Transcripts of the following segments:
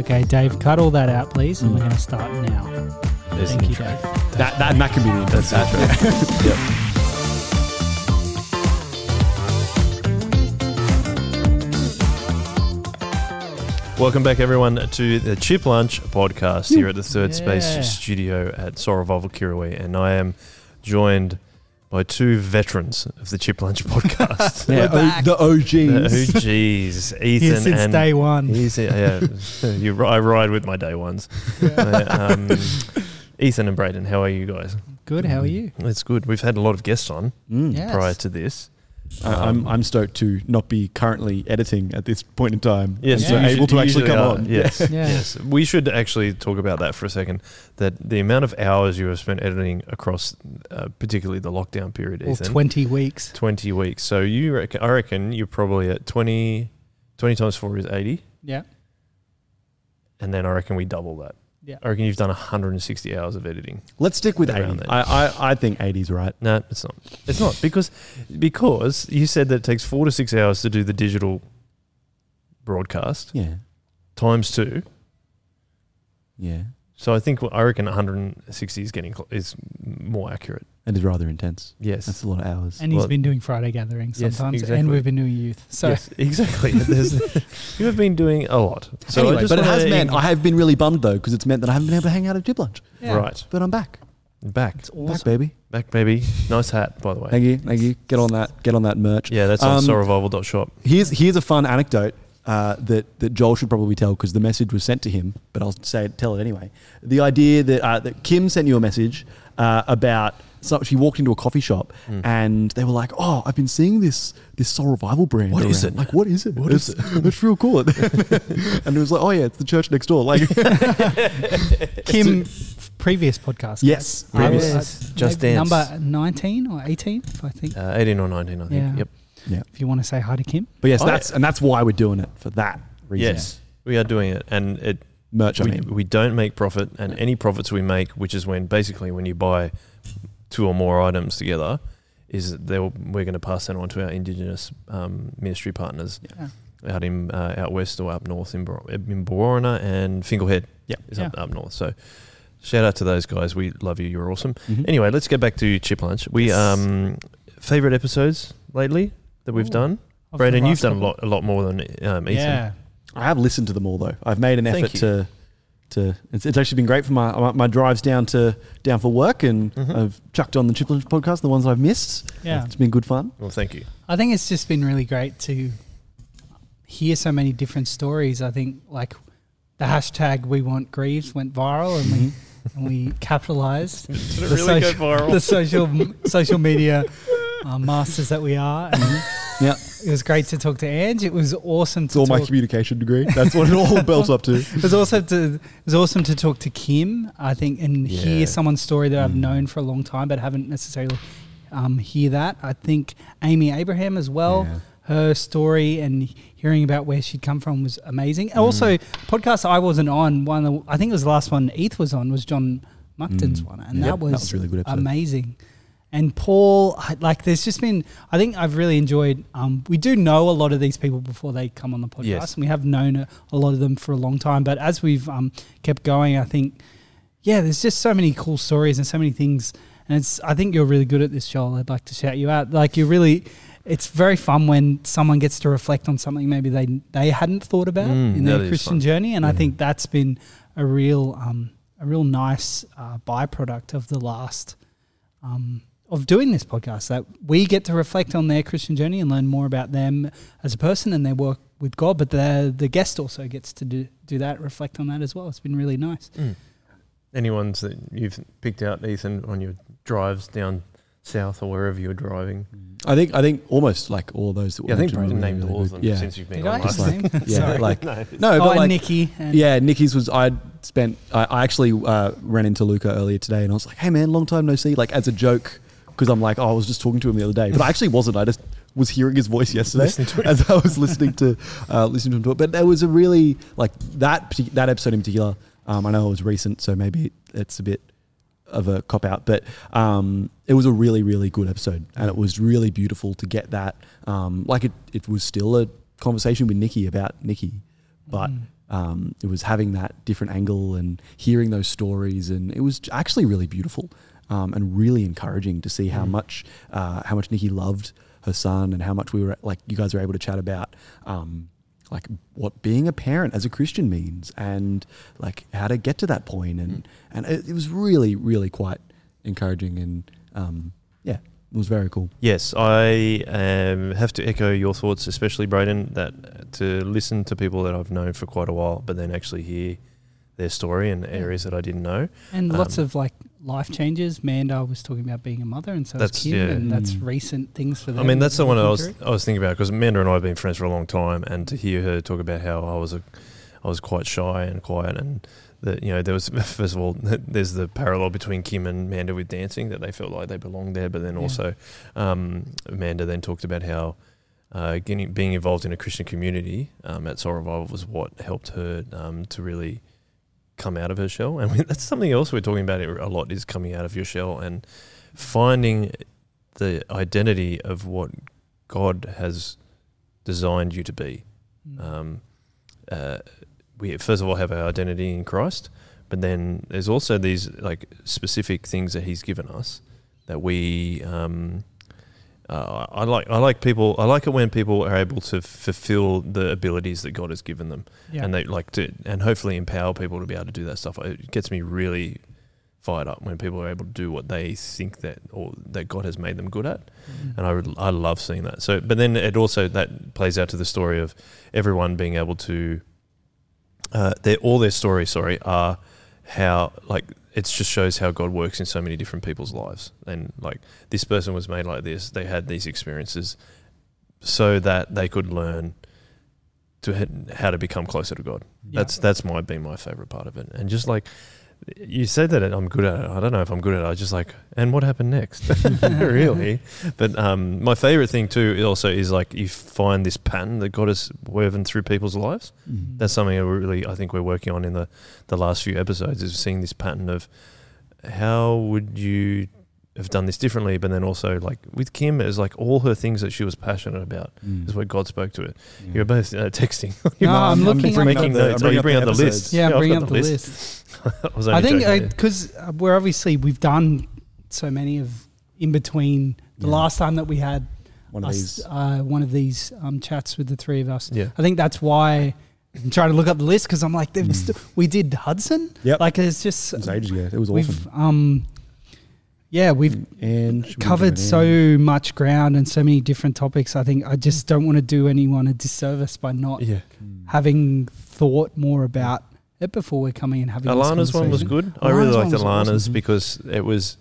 Okay, Dave, cut all that out, please, and we're mm. going to start now. There's Thank you, intro. Dave. That, that, that can be the That's the intro. yep. Welcome back, everyone, to the Chip Lunch podcast here at the Third Yeah. Space Studio at Soul Revival Kirrawee, and I am joined by two veterans of the Chip Lunch podcast. Yeah, We're back. o, the OGs. the OGs, Ethan Here since and day one. He's, yeah, you, I ride with my day ones. Uh, um, Ethan and Braden, how are you guys? Good, how are you? It's good. We've had a lot of guests on Mm. Yes. prior to this. I- I'm, I'm stoked to not be currently editing at this point in time. Yes, and so you able to actually come are. on. Yes, Yeah. yes. We should actually talk about that for a second. That the amount of hours you have spent editing across, uh, particularly the lockdown period, Well, Ethan, 20 weeks. 20 weeks. So you reckon, I reckon you're probably at 20, 20 times four is 80. Yeah. And then I reckon we double that. Yeah. I reckon you've done 160 hours of editing. Let's stick with Around 80. there. I, I, I think 80's right. No, it's not. It's not because because you said that it takes four to six hours to do the digital broadcast Yeah. times two. Yeah. So I think I reckon 160 is getting cl- is more accurate. And it's rather intense. Yes. That's a lot of hours. And he's Well- been doing Friday gatherings Yes, sometimes, exactly. and we've been doing youth. So yes, exactly. There's, you have been doing a lot. So I anyway, just but it has wanna- meant I have been really bummed though because it's meant that I haven't been able to hang out at Chip Lunch. yeah, right But I'm back. back, It's Back, awesome. baby. back, baby. Nice hat, by the way. Thank you. Thank you. Get on that. Get on that merch. Yeah, that's on Um, soulrevival.shop. Here's here's a fun anecdote uh, that that Joel should probably tell because the message was sent to him, but I'll say it, tell it anyway. The idea that uh, that Kim sent you a message uh, about. So she walked into a coffee shop Mm. and they were like, "Oh, I've been seeing this this Soul Revival brand. What is around." it? Like, what is it? What it's, is It's real cool." and it was like, "Oh yeah, it's the church next door." Like, Kim, previous podcast. yes, I was, Previous. uh, Just maybe Dance. Number 19 or 18, I think. Uh, 18 or 19, I think. Yeah. Yep. yeah. If you want to say hi to Kim. But yes, Oh, that's and that's why we're doing it for that reason. Yes, we are doing it, and it merch. I we, mean, we don't make profit, and any profits we make, which is when basically when you buy two or more items together, is that we're going to pass that on to our indigenous um, ministry partners Yeah. out in uh, out west or up north in Bor- in Borona and Fingal Head. Yeah. is up, up north. So. Shout out to those guys. We love you. You're awesome. Mhm. Anyway, let's get back to Chip Lunch. We Yes. um favorite episodes lately that we've Ooh. done. Of the Braden, you've done a lot, a lot more than um, Ethan. Yeah. I have listened to them all though. I've made an Thank effort you. to to. It's, it's actually been great for my my- my drives down to down for work, and Mhm. I've chucked on the Chip Lunch podcast, the ones I've missed. Yeah. It's been good fun. Well, thank you. I think it's just been really great to hear so many different stories. I think like the hashtag we want grieves went viral and we and we capitalized Did The it really go social- viral? the social social media uh, masters that we are. And Yeah, it was great to talk to Ange. It was awesome it's to all my communication degree. That's what it all builds up to. It was also to it was awesome to talk to Kim. I think and Yeah. hear someone's story that I've Mm. known for a long time, but haven't necessarily um, hear that. I think Amy Abraham as well. Yeah. Her story and hearing about where she'd come from was amazing. Mm. Also, podcast I wasn't on. One, of the, I think it was the last one. Eth was on was John Muckton's Mm. one, and Yep, that, was that was really good episode. amazing. And Paul, like, there's just been. I think I've really enjoyed. Um, we do know a lot of these people before they come on the podcast, Yes. and we have known a, a lot of them for a long time. But as we've um, kept going, I think, yeah, there's just so many cool stories and so many things. And it's. I think you're really good at this, Joel. I'd like to shout you out. Like, you're really. It's very fun when someone gets to reflect on something maybe they they hadn't thought about Mm, in their Christian journey, and I think that's been a real um, a real nice uh, byproduct of the last um, of doing this podcast. That we get to reflect on their Christian journey and learn more about them as a person and their work with God, but the the guest also gets to do do that, reflect on that as well. It's been really nice. Mm. Any ones that you've picked out, Ethan, on your drives down south or wherever you're driving? I think I think almost like all those. That were Yeah, I think mentioned Braden named really all of them Yeah, since you've been Did on I? last. like- Name? yeah, Sorry. like no, no, oh, but and like Nikki. And yeah, Nikki's was I spent. I, I actually uh, ran into Luca earlier today, and I was like, "Hey man, long time no see." Like as a joke, because I'm like, "Oh, I was just talking to him the other day," but I actually wasn't. I just was hearing his voice yesterday as I was listening to uh, listening to him talk. But there was a really like that that episode in particular. Um, I know it was recent, so maybe it's a bit of a cop out, but um, it was a really, really good episode, and it was really beautiful to get that. Um, like it, it was still a conversation with Nikki about Nikki, but Mm. um, it was having that different angle and hearing those stories, and it was actually really beautiful um, and really encouraging to see how Mm. much uh, how much Nikki loved her son and how much we were like you guys were able to chat about. Um, like what being a parent as a Christian means, and like how to get to that point, and Mm. and it, it was really, really quite encouraging, and um, yeah, it was very cool. Yes, I um, have to echo your thoughts, especially Braden, that to listen to people that I've known for quite a while, but then actually hear their story and areas that I didn't know. And lots Um, of like life changes. Manda was talking about being a mother, and so That's- Kim, yeah. and that's Mm. recent things for them. I mean, that's the one I was through. I was thinking about because Amanda and I have been friends for a long time, and to hear her talk about how I was a I was quite shy and quiet, and that you know there was first of all there's the parallel between Kim and Amanda with dancing that they felt like they belonged there, but then Yeah. also um, Amanda then talked about how. Uh, getting, being involved in a Christian community um, at Soul Revival was what helped her um, to really come out of her shell, and we, that's something else we're talking about a lot is coming out of your shell and finding the identity of what God has designed you to be. Mm. Um, uh, we first of all have our identity in Christ, but then there's also these like specific things that He's given us that we. Um, uh, I like I like people. I like it when people are able to fulfill the abilities that God has given them, yeah. and they like to, and hopefully empower people to be able to do that stuff. It gets me really fired up when people are able to do what they think that or that God has made them good at Mm. and I, would- I love seeing that. So, but then it also that plays out to the story of everyone being able to, uh, their all their stories, sorry, are how like it just shows how God works in so many different people's lives, and like this person was made like this, they had these experiences, so that they could learn to how to become closer to God. Yeah. That's that's my been my favorite part of it, and just like. You said that I'm good at it. I don't know if I'm good at it. I just like, and what happened next? really? But um, my favorite thing too is also is like you find this pattern that God has woven through people's lives. Mm. That's something that really I think we're working on in the the last few episodes is seeing this pattern of how would you have done this differently, but then also like with Kim, it was like all her things that she was passionate about Mm. is what God spoke to it. Yeah. You're both uh, texting. No, I'm looking up making the- notes. I'm Oh, you bring bringing up up the the list. episodes. Yeah, I've bring up the list. I, was I think because uh, we're obviously we've done so many of in between the Yeah. last time that we had one of us, these. uh, one of these um, chats with the three of us. yeah. I think that's why I'm trying to look up the list because I'm like, Mm. st- we did Hudson. Yep. Like it's just It was ages ago. It was we've awesome. um yeah we've and should we covered so much ground and so many different topics. I think I just don't want to do anyone a disservice by not Yeah. Mm. having thought more about it before we're coming and having. this Alana's one was conversation. good. I really Alana's liked one was Alana's awesome. because it was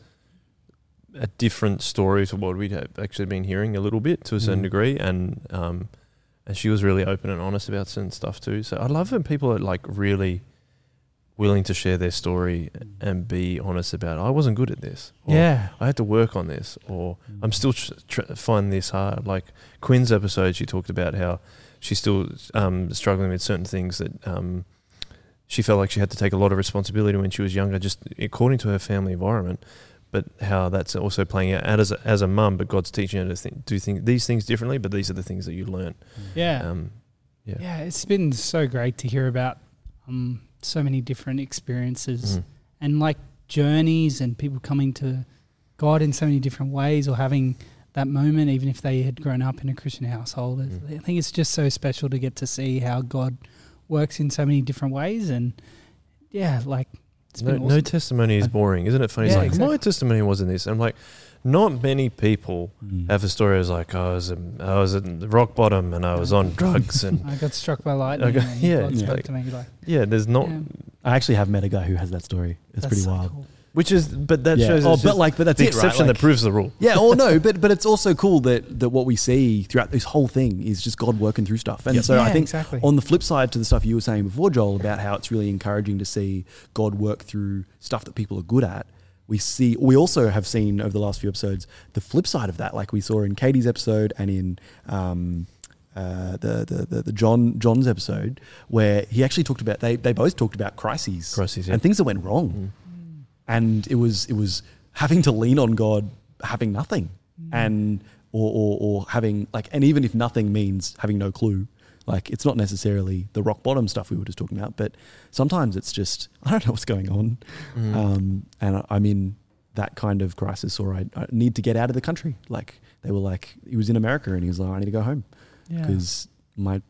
a different story to what we'd have actually been hearing a little bit to a certain Mm. degree, and um, and she was really open and honest about certain stuff too. So I love when people are like really willing to share their story and be honest about. I wasn't good at this. or Yeah, I had to work on this, or Mm. I'm still tr- tr- finding this hard. Like Quinn's episode, she talked about how she's still um, struggling with certain things that um, she felt like she had to take a lot of responsibility when she was younger, just according to her family environment. But how that's also playing out as a, as a mum, but God's teaching her to think, do think these things differently. But these are the things that you learn. yeah, Um, yeah. yeah. It's been so great to hear about um, so many different experiences Mhm. and like journeys and people coming to God in so many different ways or having that moment, even if they had grown up in a Christian household. Mm. I think it's just so special to get to see how God works in so many different ways. And yeah, like it's No, been no testimony is boring, isn't it? Funny. Yeah, like my testimony wasn't this. I'm like, not many people Mm. have a story as like I was um, I was at rock bottom and I was on drugs and I got struck by lightning. got- and yeah, God yeah. spoke to me like, yeah, there's not yeah, I actually have met a guy who has that story. It's that's pretty so wild. cool. which is but that yeah. shows Oh, it's but like, but that's the it, right? exception Like- that proves the rule. Yeah, or no, but but it's also cool that that what we see throughout this whole thing is just God working through stuff. And Yep. so yeah, I think exactly. on the flip side to the stuff you were saying before, Joel, about how it's really encouraging to see God work through stuff that people are good at. We see we also have seen over the last few episodes the flip side of that, like we saw in Katie's episode and in um, uh, the, the the the John John's episode, where he actually talked about they they both talked about crises, Crises, yeah. and things that went wrong Mm. and it was it was having to lean on God, having nothing, and or, or or having like, and even if nothing means having no clue, Like it's not necessarily the rock bottom stuff we were just talking about, but sometimes it's just I don't know what's going on, Mm. um, and I- I'm in that kind of crisis, or I, I need to get out of the country. Like they were like, he was in America, and he was like, I need to go home Yeah, because my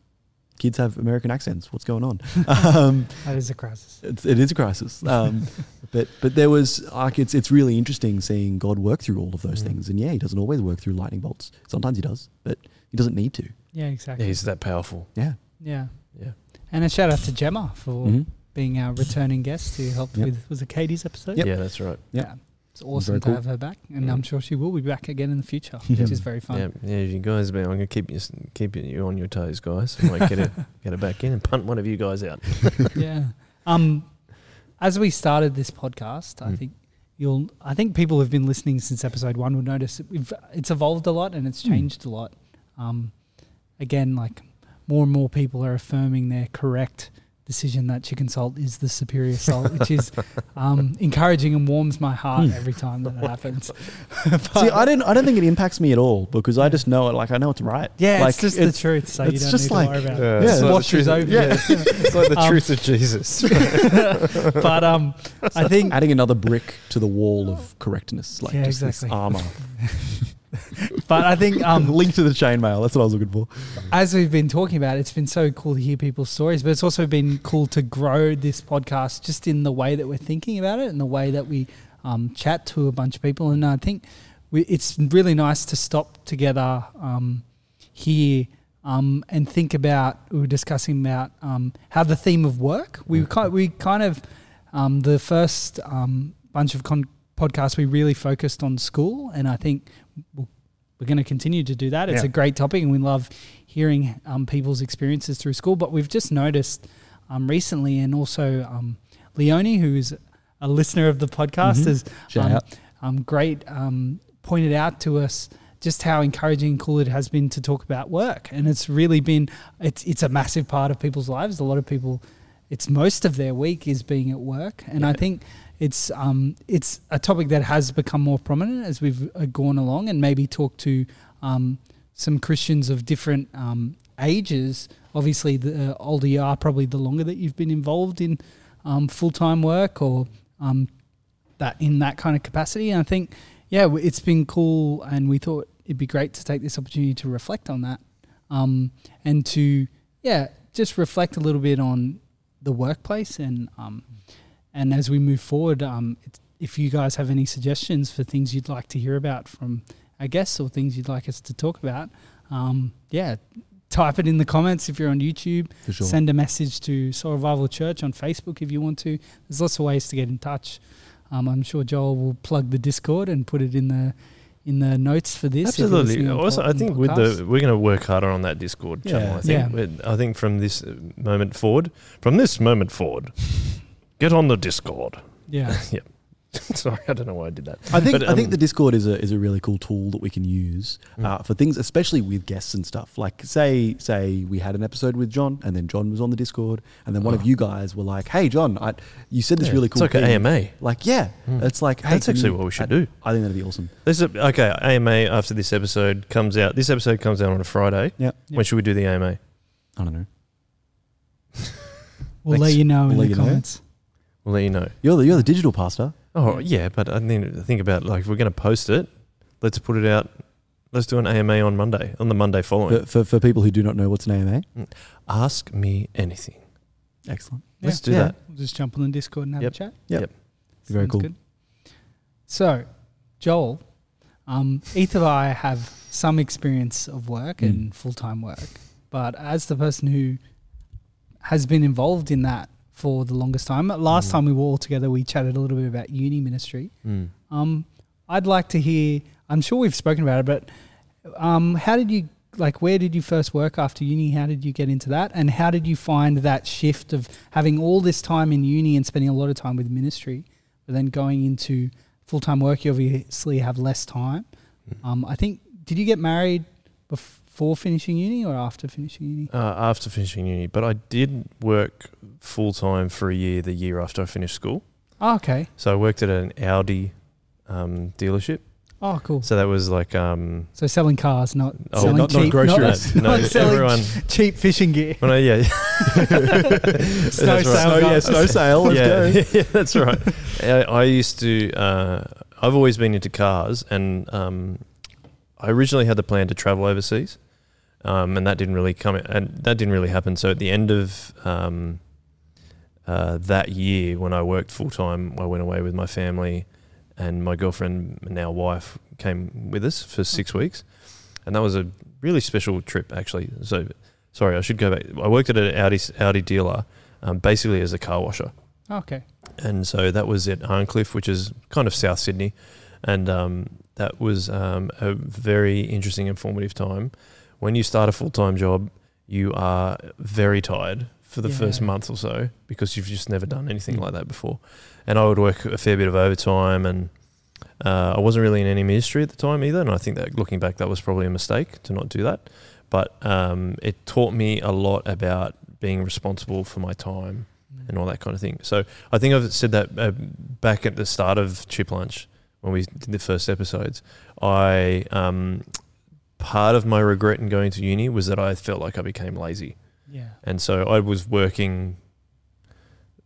kids have American accents. What's going on? um, that is a crisis. it's, it is a crisis. Um, but but there was like it's it's really interesting seeing God work through all of those Mm. things. And yeah, he doesn't always work through lightning bolts. Sometimes he does, but he doesn't need to. Yeah, Yeah, exactly. he's that powerful. Yeah. Yeah, Yeah. and a shout out to Gemma for Mhm. being our returning guest who helped Yep. with was it Katie's episode? Yep. Yeah, that's right. Yep. Yeah, it's awesome Very to cool. have her back, and Mm. I'm sure she will be back again in the future, Yep. which is very fun. Yeah, yeah, you guys, man, I'm gonna keep you keep you on your toes, guys. I might get it get it back in and punt one of you guys out. yeah. Um, as we started this podcast, I Mm. think you'll. I think people who've been listening since episode one will notice that we've it's evolved a lot and it's Mm. changed a lot. Um, again, like more and more people are affirming their correct decision that chicken salt is the superior salt, which is um, encouraging and warms my heart Mm. every time that it happens. See, I don't I don't think it impacts me at all because I just know it. Like I know it's right. yeah, like, it's just the truth, so you it's don't just need like- to worry about Yeah, it. it's It like the washes truth- over. yeah. it. it's like the Um, truth of Jesus. but um, I think Adding another brick to the wall of correctness, like Yeah, just exactly. this armor. but I think um, Link to the chainmail. That's what I was looking for. as we've been talking about, it's been so cool to hear people's stories, but it's also been cool to grow this podcast just in the way that we're thinking about it and the way that we um, chat to a bunch of people. And I think we, it's really nice to stop together um, here um, and think about. We were discussing about um, how the theme of work. We kind we kind of um, the first um, bunch of con- podcasts we really focused on school, and I think we'll, we're going to continue to do that. It's Yeah. a great topic, and we love hearing um, people's experiences through school. But we've just noticed um, recently, and also um, Leonie, who's a listener of the podcast, Mhm. has um, um, great um, pointed out to us just how encouraging and cool it has been to talk about work, and it's really been it's it's a massive part of people's lives. A lot of people, it's most of their week is being at work, and I think it's um it's a topic that has become more prominent as we've uh, gone along, and maybe talked to um, some Christians of different um, ages. Obviously, the uh, older you are, probably the longer that you've been involved in um, full time work or um, that in that kind of capacity. And I think, yeah, it's been cool, and we thought it'd be great to take this opportunity to reflect on that, um, and to yeah, just reflect a little bit on the workplace and um, and as we move forward, um, it's, if you guys have any suggestions for things you'd like to hear about from our guests or things you'd like us to talk about, um, yeah, type it in the comments if you're on YouTube. For sure. Send a message to Soul Revival Church on Facebook if you want to. There's lots of ways to get in touch. Um, I'm sure Joel will plug the Discord and put it in the in the notes for this. Absolutely. Also, I think with the we're going to work harder on that Discord channel. Yeah. I think. Yeah. I think from this moment forward, from this moment forward, get on the Discord. yeah, Sorry, I don't know why I did that. I think But, I think um, the Discord is a is a really cool tool that we can use Mm. uh, for things, especially with guests and stuff. Like say say we had an episode with John, and then John was on the Discord, and then one of Oh. you guys were like, "Hey, John, I, you said this Yeah, really cool It's like thing." an AMA. Like yeah, Mm. it's like hey, That's can actually you- what we should I, do. I think that'd be awesome. This is okay. AMA after this episode comes out. This episode comes out on a Friday. Yeah. When should we do the AMA? I don't know. we'll Thanks. let you know We'll in let the you know. comments. We'll let you know. You're the you're the digital pastor. Oh yeah, but I mean, think about like if we're going to post it. Let's put it out. Let's do an AMA on Monday, on the Monday following. For, for for people who do not know what's an AMA. Ask me anything. Excellent. Let's do Yeah. that. We'll just jump on the Discord and have Yep. a chat. Yep. Yep. Very Sounds cool. Good. So, Joel, um, Ethan and I have some experience of work Mm. and full time work, but as the person who has been involved in that for the longest time, last Mm. time we were all together, we chatted a little bit about uni ministry. Mm. Um, I'd like to hear. I'm sure we've spoken about it, but um, how did you like? Where did you first work after uni? How did you get into that? And how did you find that shift of having all this time in uni and spending a lot of time with ministry, but then going into full time work? You obviously have less time. Mm. Um, I think. Did you get married before finishing uni or after finishing uni? Uh, after finishing uni, but I did work full time for a year. The year after I finished school, Oh, okay. so I worked at an Audi um, dealership. Oh, cool. So that was like um, So selling cars, not Oh, selling not- not groceries. not, no, not everyone. cheap fishing gear. Well, no, yeah, Snow sale right. Snow, yeah, snow sale. Yeah, yeah, that's right. I, I used to. Uh, I've always been into cars, and um, I originally had the plan to travel overseas, um, and that didn't really come. And that didn't really happen. So at the end of um, uh, that year, when I worked full time, I went away with my family, and my girlfriend, now wife, came with us for six weeks, and that was a really special trip actually. So. Sorry, I should go back. I worked at an Audi Audi dealer, um, basically as a car washer Okay. and so that was at Arncliffe, which is kind of South Sydney, and um, that was um, a very interesting, informative time. When you start a full time job, you are very tired for the first month or so because you've just never done anything like that before. And I would work a fair bit of overtime, and uh, I wasn't really in any ministry at the time either. And I think that looking back, that was probably a mistake to not do that. But um, it taught me a lot about being responsible for my time and all that kind of thing. So I think I've said that uh, back at the start of Chip Lunch when we did the first episodes. I um, part of my regret in going to uni was that I felt like I became lazy, Yeah. and so I was working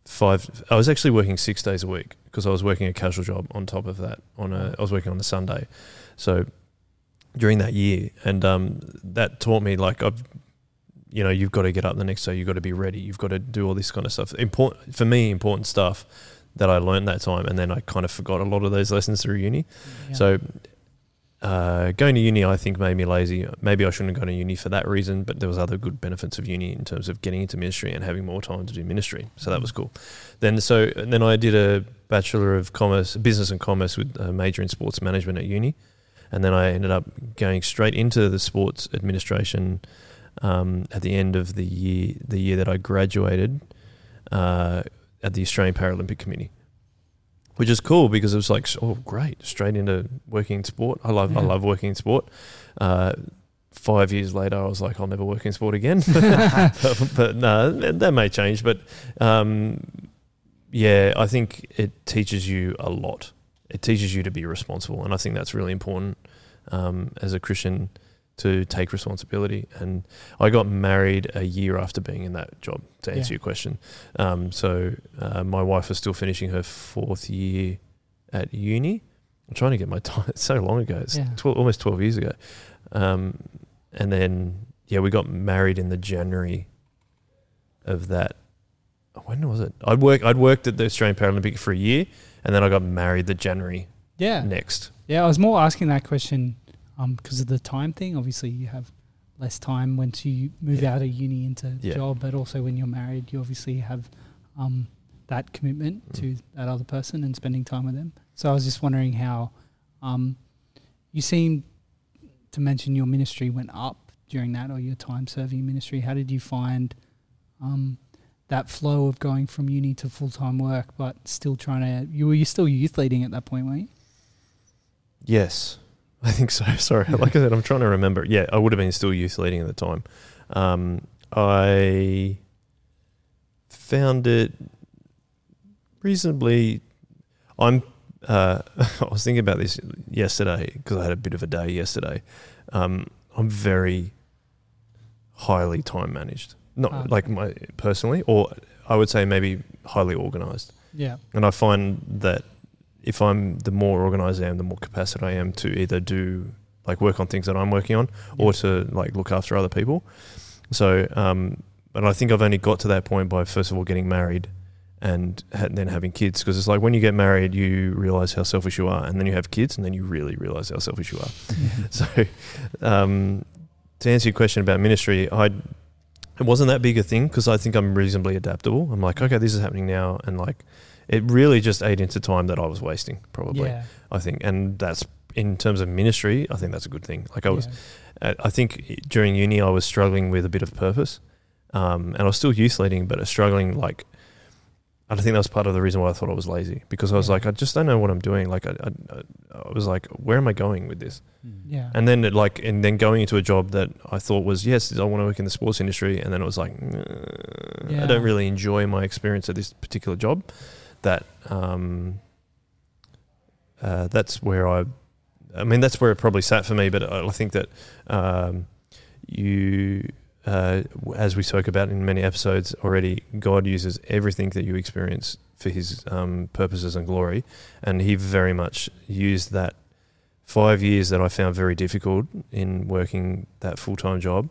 five. I was actually working six days a week because I was working a casual job on top of that. On a, I was working on a Sunday, so during that year, and um, that taught me like I've you know, you've got to get up the next day. You've got to be ready. You've got to do all this kind of stuff. Important for me, important stuff that I learned that time, and then I kind of forgot a lot of those lessons through uni. Yeah. So uh, going to uni, I think, made me lazy. Maybe I shouldn't have gone to uni for that reason, but there was other good benefits of uni in terms of getting into ministry and having more time to do ministry. So that was cool. Then so then I did a bachelor of commerce, business and commerce with a major in sports management at uni, and then I ended up going straight into the sports administration um, at the end of the year, the year that I graduated uh, at the Australian Paralympic Committee, which is cool because it was like, oh, great, straight into working in sport. I love, I love working in sport. Uh, five years later, I was like, I'll never work in sport again. but no, that that may change. But um, yeah, I think it teaches you a lot. It teaches you to be responsible, and I think that's really important um, as a Christian to take responsibility. And I got married a year after being in that job. To answer Yeah. your question, um, so uh, my wife was still finishing her fourth year at uni. I'm trying to get my time. It's so long ago. It's Yeah. 12, almost 12 years ago. Um, and then, yeah, we got married in the January of that. When was it? I'd work. I'd worked at the Australian Paralympic for a year, and then I got married the January yeah. next. Yeah, I was more asking that question because of the time thing. Obviously, you have less time once you move Yeah. out of uni into Yeah. job, but also when you're married, you obviously have um, that commitment Mm. to that other person and spending time with them. So I was just wondering how um, you seem to mention your ministry went up during that, or your time serving ministry. How did you find um, that flow of going from uni to full time work, but still trying to? You were you still youth leading at that point, weren't you? Yes, I think so. Sorry, like I said, I'm trying to remember. Yeah, I would have been still youth leading at the time. Um, I found it reasonably. I'm. Uh, I was thinking about this yesterday because I had a bit of a day yesterday. Um, I'm very highly time managed, not Ah. like my personally, or I would say maybe highly organized. Yeah. And I find that if I'm the more organized I am, the more capacity I am to either do like work on things that I'm working on or to like look after other people. So, um, and I think I've only got to that point by first of all getting married and ha- then having kids because it's like when you get married, you realize how selfish you are, and then you have kids, and then you really realize how selfish you are. so, um, to answer your question about ministry, I it wasn't that big a thing because I think I'm reasonably adaptable. I'm like, okay, this is happening now, and like, it really just ate into time that I was wasting, probably. Yeah. I think, and that's in terms of ministry. I think that's a good thing. Like I was, yeah. uh, I think during uni I was struggling with a bit of purpose, um, and I was still youth leading, but I was struggling like. I think that was part of the reason why I thought I was lazy because I was Yeah. like, I just don't know what I'm doing. Like, I, I, I was like, where am I going with this? Yeah. And then it like, and then going into a job that I thought was yes, I want to work in the sports industry, and then it was like, "Nah, I don't really enjoy my experience at this particular job. That um, uh, that's where I I mean, that's where it probably sat for me. But I think that um, you, uh, as we spoke about in many episodes already, God uses everything that you experience for His um, purposes and glory, and He very much used that five years that I found very difficult in working that full time job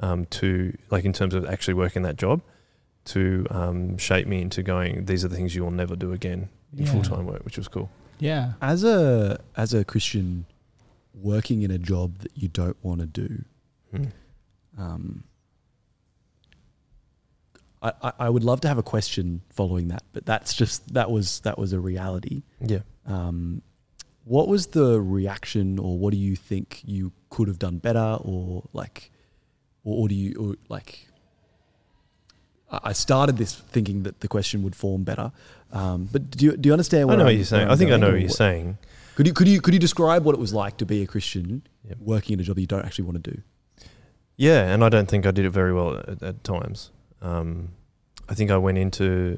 um, to like in terms of actually working that job to um, shape me into going. These are the things you will never do again in Yeah. full time work, which was cool. Yeah. As a as a Christian working in a job that you don't want to do, Hmm. um, I, I, I would love to have a question following that, but that's just that was that was a reality. Yeah. Um, what was the reaction, or what do you think you could have done better, or like, or, or do you or like? I started this thinking that the question would form better, um, but do you do you understand? I know what I'm- you're saying. I think I know what you're saying. Could you could you could you describe what it was like to be a Christian Yep. working in a job you don't actually want to do? Yeah, and I don't think I did it very well at, at times. Um, I think I went into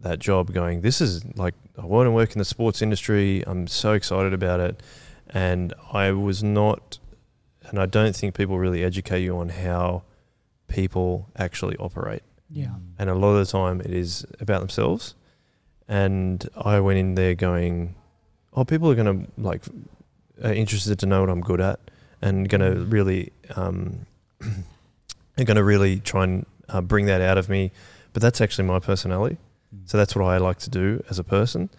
that job going, "This is like I want to work in the sports industry. I'm so excited about it," and I was not. And I don't think people really educate you on how people actually operate. Yeah. and a lot of the time it is about themselves. And I went in there going, "Oh, people are going to like are interested to know what I'm good at, and going to really, um, are going to really try and uh, bring that out of me." But that's actually my personality, so that's what I like to do as a person,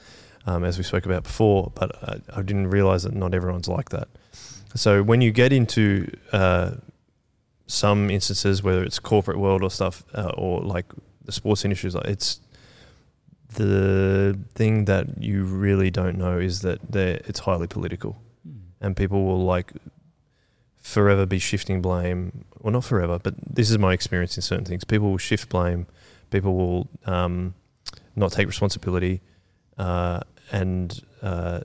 um, as we spoke about before. But I, I didn't realize that not everyone's like that. So when you get into uh, some instances, whether it's corporate world or stuff, uh, or like the sports industry, like it's the thing that you really don't know is that it's highly political, and people will like forever be shifting blame. Well, not forever, but this is my experience in certain things. People will shift blame. People will um, not take responsibility, uh, and uh,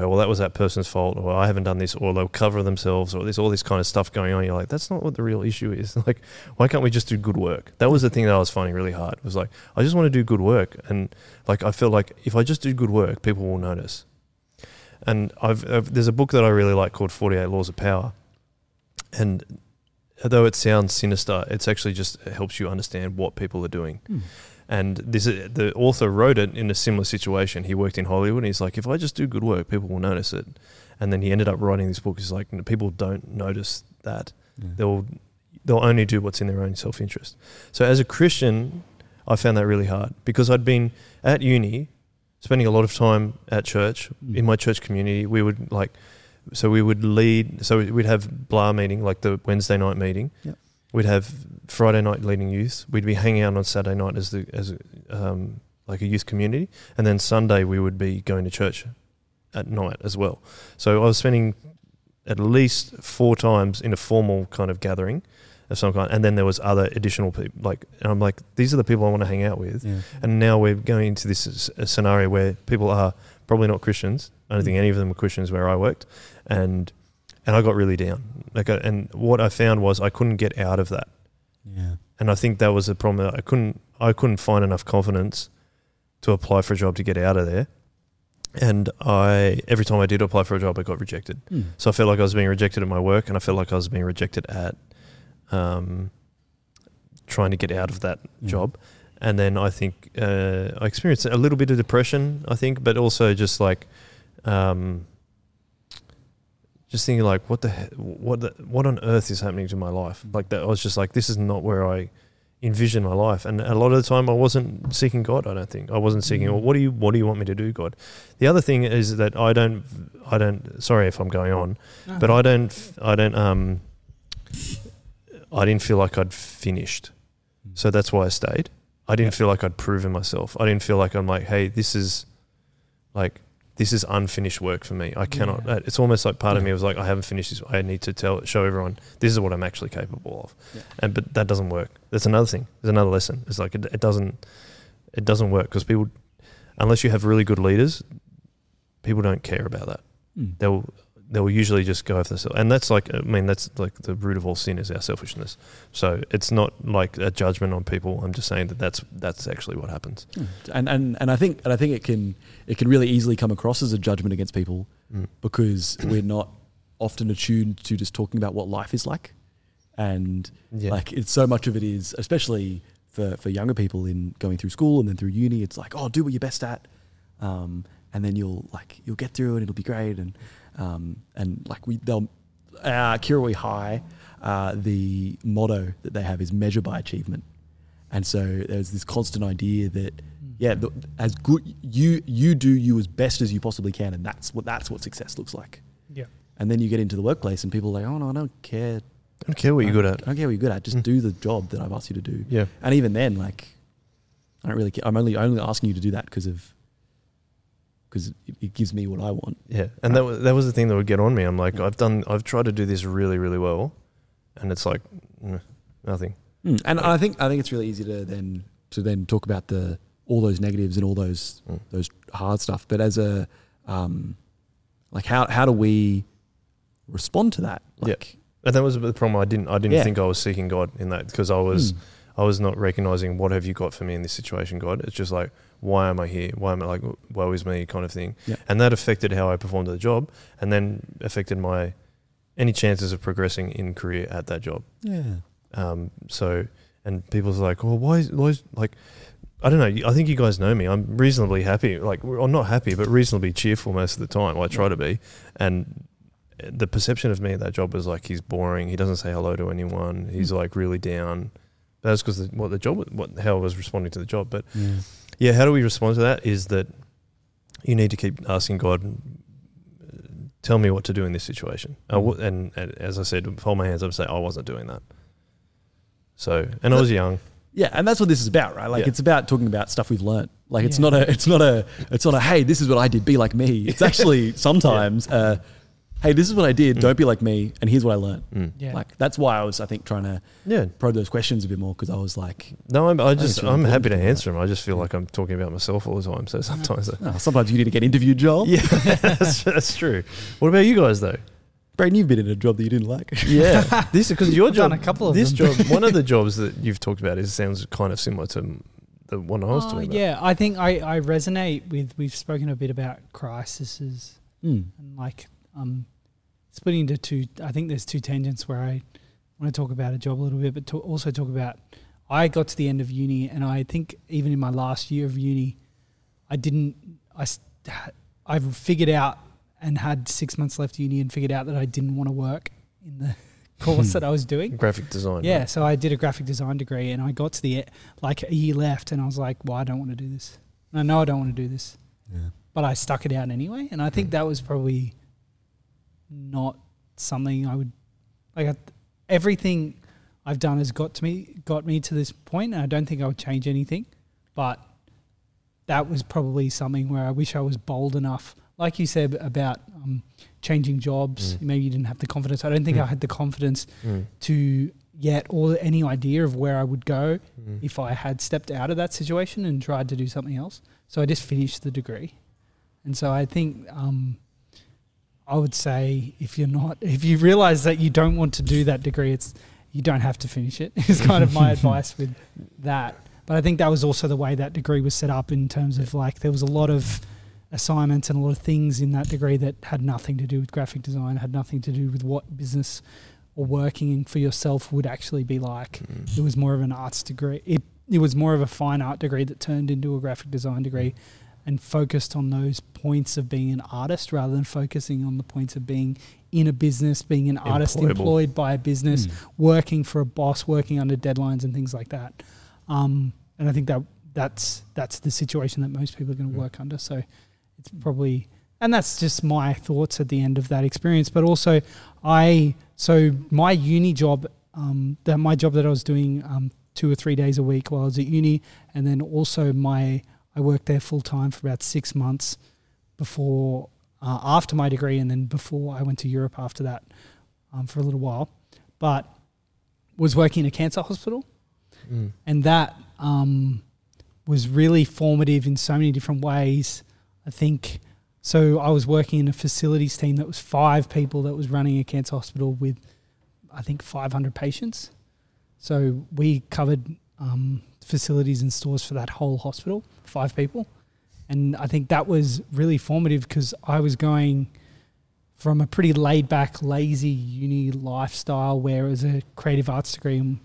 go, well, that was that person's fault, or I haven't done this, or they'll cover themselves, or there's all this kind of stuff going on. You're like, that's not what the real issue is. Like, why can't we just do good work? That was the thing that I was finding really hard. It was like, I just want to do good work, and like I feel like if I just do good work, people will notice. And I've, I've there's a book that I really like called Forty Eight Laws of Power, and although it sounds sinister, it's actually just it helps you understand what people are doing. Hmm. And this is, the author wrote it in a similar situation. He worked in Hollywood, and he's like, if I just do good work, people will notice it. And then he ended up writing this book. He's like, people don't notice that. They'll they'll only do what's in their own self interest. So as a Christian, I found that really hard because I'd been at uni, spending a lot of time at church in mm. my church community. We would like, so we would lead. So we'd have blah meeting, like the Wednesday night meeting. Yep. We'd have Friday night leading youth. We'd be hanging out on Saturday night as the as um, like a youth community, and then Sunday we would be going to church at night as well. So I was spending at least four times in a formal kind of gathering of some kind, and then there was other additional people. Like, and I'm like, these are the people I want to hang out with. Yeah. And now we're going into this scenario where people are probably not Christians. I don't think any of them were Christians where I worked, and and I got really down. Like, I, and what I found was I couldn't get out of that, Yeah. and I think that was the problem. that I couldn't I couldn't find enough confidence to apply for a job to get out of there. And I every time I did apply for a job, I got rejected. Hmm. So I felt like I was being rejected at my work, and I felt like I was being rejected at um, trying to get out of that Yeah. job. And then I think uh, I experienced a little bit of depression, I think, but also just like, um, just thinking like, what the he- what the, what on earth is happening to my life? Like that, I was just like, this is not where I envision my life. And a lot of the time, I wasn't seeking God. I don't think I wasn't seeking. Mm. Well, what do you what do you want me to do, God? The other thing is that I don't I don't. Sorry if I'm going on, but I don't I don't um I didn't feel like I'd finished. So that's why I stayed. I didn't Yeah. feel like I'd proven myself. I didn't feel like I'm like, hey, this is like this is unfinished work for me. I cannot. Yeah. uh, It's almost like part of Yeah. me was like, I haven't finished this. I need to tell, show everyone this is what I'm actually capable of. Yeah. And but that doesn't work. That's another thing. There's another lesson. It's like it, it doesn't it doesn't work because people, unless you have really good leaders, people don't care about that Hmm. they'll they'll usually just go after themselves, and that's like I mean that's like the root of all sin is our selfishness. So it's not like a judgment on people. I'm just saying that that's that's actually what happens. and and and I think and I think it can it can really easily come across as a judgment against people Mm. because we're not often attuned to just talking about what life is like, and Yeah, like it's so much of it is especially for for younger people in going through school and then through uni. It's like oh, do what you're best at, um, and then you'll like you'll get through it. It'll be great, and um, and like we they'll uh, Kirrawee High, uh, the motto that they have is measure by achievement. And so there's this constant idea that yeah, the, as good you you do you as best as you possibly can, and that's what that's what success looks like. Yeah. And then you get into the workplace, and people are like, oh no, I don't care. I don't care what you're good at. I at. don't care what you're good at. Just Mm. do the job that I've asked you to do. Yeah, And even then, like, I don't really care. I'm only only asking you to do that because of because it, it gives me what I want. yeah, and that was, that was the thing that would get on me. I'm like, I've done, I've tried to do this really, really well, and it's like mm, nothing. Mm. And I think I think it's really easy to then to then talk about the all those negatives and all those Mm. those hard stuff. But as a um, like how how do we respond to that? Yeah. And that was the problem. I didn't, I didn't Yeah. think I was seeking God in that because I was. mm, I was not recognizing what have you got for me in this situation, God. It's just like, why am I here? Why am I like, woe is me kind of thing. Yeah. And that affected how I performed at the job and then affected my any chances of progressing in career at that job. yeah, Um, so, and people's like, well, why is, why is, like, I don't know. I think you guys know me. I'm reasonably happy. Like, I'm not happy, but reasonably cheerful most of the time. I try to be. And the perception of me at that job was like, he's boring. He doesn't say hello to anyone. He's Hmm. like really down. That's because the, what the job, what how I was responding to the job. But yeah. Yeah, how do we respond to that? Is that you need to keep asking God, uh, tell me what to do in this situation. W- and, and as I said, hold my hands up and say, I wasn't doing that. So, and I was young. Yeah, and that's what this is about, right? Like Yeah. it's about talking about stuff we've learned. Like it's Yeah. not a, it's not a, it's not a. Hey, this is what I did. Be like me. It's actually sometimes, uh, hey, this is what I did. Mm. Don't be like me. And here's what I learned. Mm. Yeah. Like that's why I was, I think, trying to Yeah. probe those questions a bit more because I was like, No, I'm, I just, really I'm happy to to do answer them. I just feel like I'm talking about myself all the time. So sometimes, I- oh, sometimes you need to get interviewed, Joel. yeah, that's, that's true. What about you guys though? Braden, you've been in a job that you didn't like. Yeah, this because your I've job, done a couple of this them. job, one of the jobs that you've talked about is sounds kind of similar to the one I was Oh, talking about. yeah, I think I, I resonate with. We've spoken a bit about crises Mm. and like um, splitting into two. I think there's two tangents where I want to talk about a job a little bit, but to also talk about. I got to the end of uni, and I think even in my last year of uni, I didn't. I st- I figured out and had six months left of uni, and figured out that I didn't want to work in the course that I was doing. graphic design. Yeah, right? so I did a graphic design degree, and I got to the e- like a year left, and I was like, "Well, I don't want to do this. And I know I don't want to do this, Yeah. but I stuck it out anyway." And I think Mm. that was probably not something I would like. I, everything I've done has got to me, got me to this point, and I don't think I would change anything. But that was probably something where I wish I was bold enough, like you said about um, changing jobs. Mm. Maybe you didn't have the confidence. I don't think Mm. I had the confidence Mm. to yet or any idea of where I would go Mm. if I had stepped out of that situation and tried to do something else. So I just finished the degree, and so I think um, I would say if you're not, if you realize that you don't want to do that degree, it's you don't have to finish it. Is kind of my advice with that. But I think that was also the way that degree was set up in terms of like there was a lot of assignments and a lot of things in that degree that had nothing to do with graphic design, had nothing to do with what business or working for yourself would actually be like. Mm. It was more of an arts degree. It it was more of a fine art degree that turned into a graphic design degree and focused on those points of being an artist rather than focusing on the points of being in a business, being an artist Employable. employed by a business, Mm. working for a boss, working under deadlines and things like that. Um, and I think that that's that's the situation that most people are going to Mm. work under. So it's probably and that's just my thoughts at the end of that experience. But also, I so my uni job, um, that my job that I was doing um, two or three days a week while I was at uni, and then also my I worked there full time for about six months before uh, after my degree, and then before I went to Europe after that um, for a little while, but was working in a cancer hospital Mm. and that um, was really formative in so many different ways. I think so I was working in a facilities team that was five people that was running a cancer hospital with, I think, 500 patients. So we covered um, facilities and stores for that whole hospital, five people. And I think that was really formative because I was going from a pretty laid back, lazy uni lifestyle where it was a creative arts degree. And,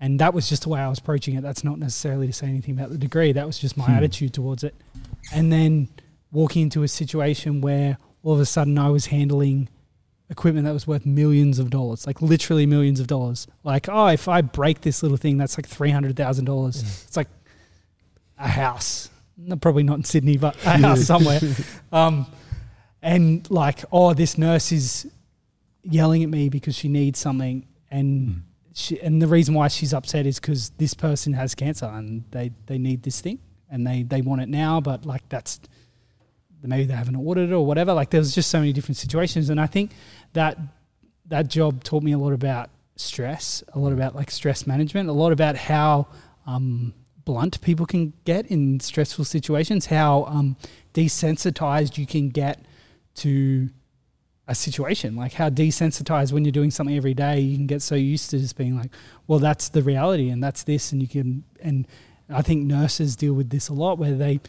and that was just the way I was approaching it. That's not necessarily to say anything about the degree, that was just my Hmm. attitude towards it. And then walking into a situation where all of a sudden I was handling equipment that was worth millions of dollars, like literally millions of dollars. Like, oh, if I break this little thing, that's like three hundred thousand dollars. It's like a house. No, probably not in Sydney, but a house somewhere. Um, and like, oh, this nurse is yelling at me because she needs something, and she, and the reason why she's upset is because this person has cancer and they they need this thing and they they want it now, but like that's maybe they haven't ordered it or whatever. Like there was just so many different situations, and I think that that job taught me a lot about stress, a lot about like stress management, a lot about how um, blunt people can get in stressful situations, how um, desensitized you can get to a situation, like how desensitized when you're doing something every day, you can get so used to just being like, well, that's the reality and that's this, and you can and I think nurses deal with this a lot where they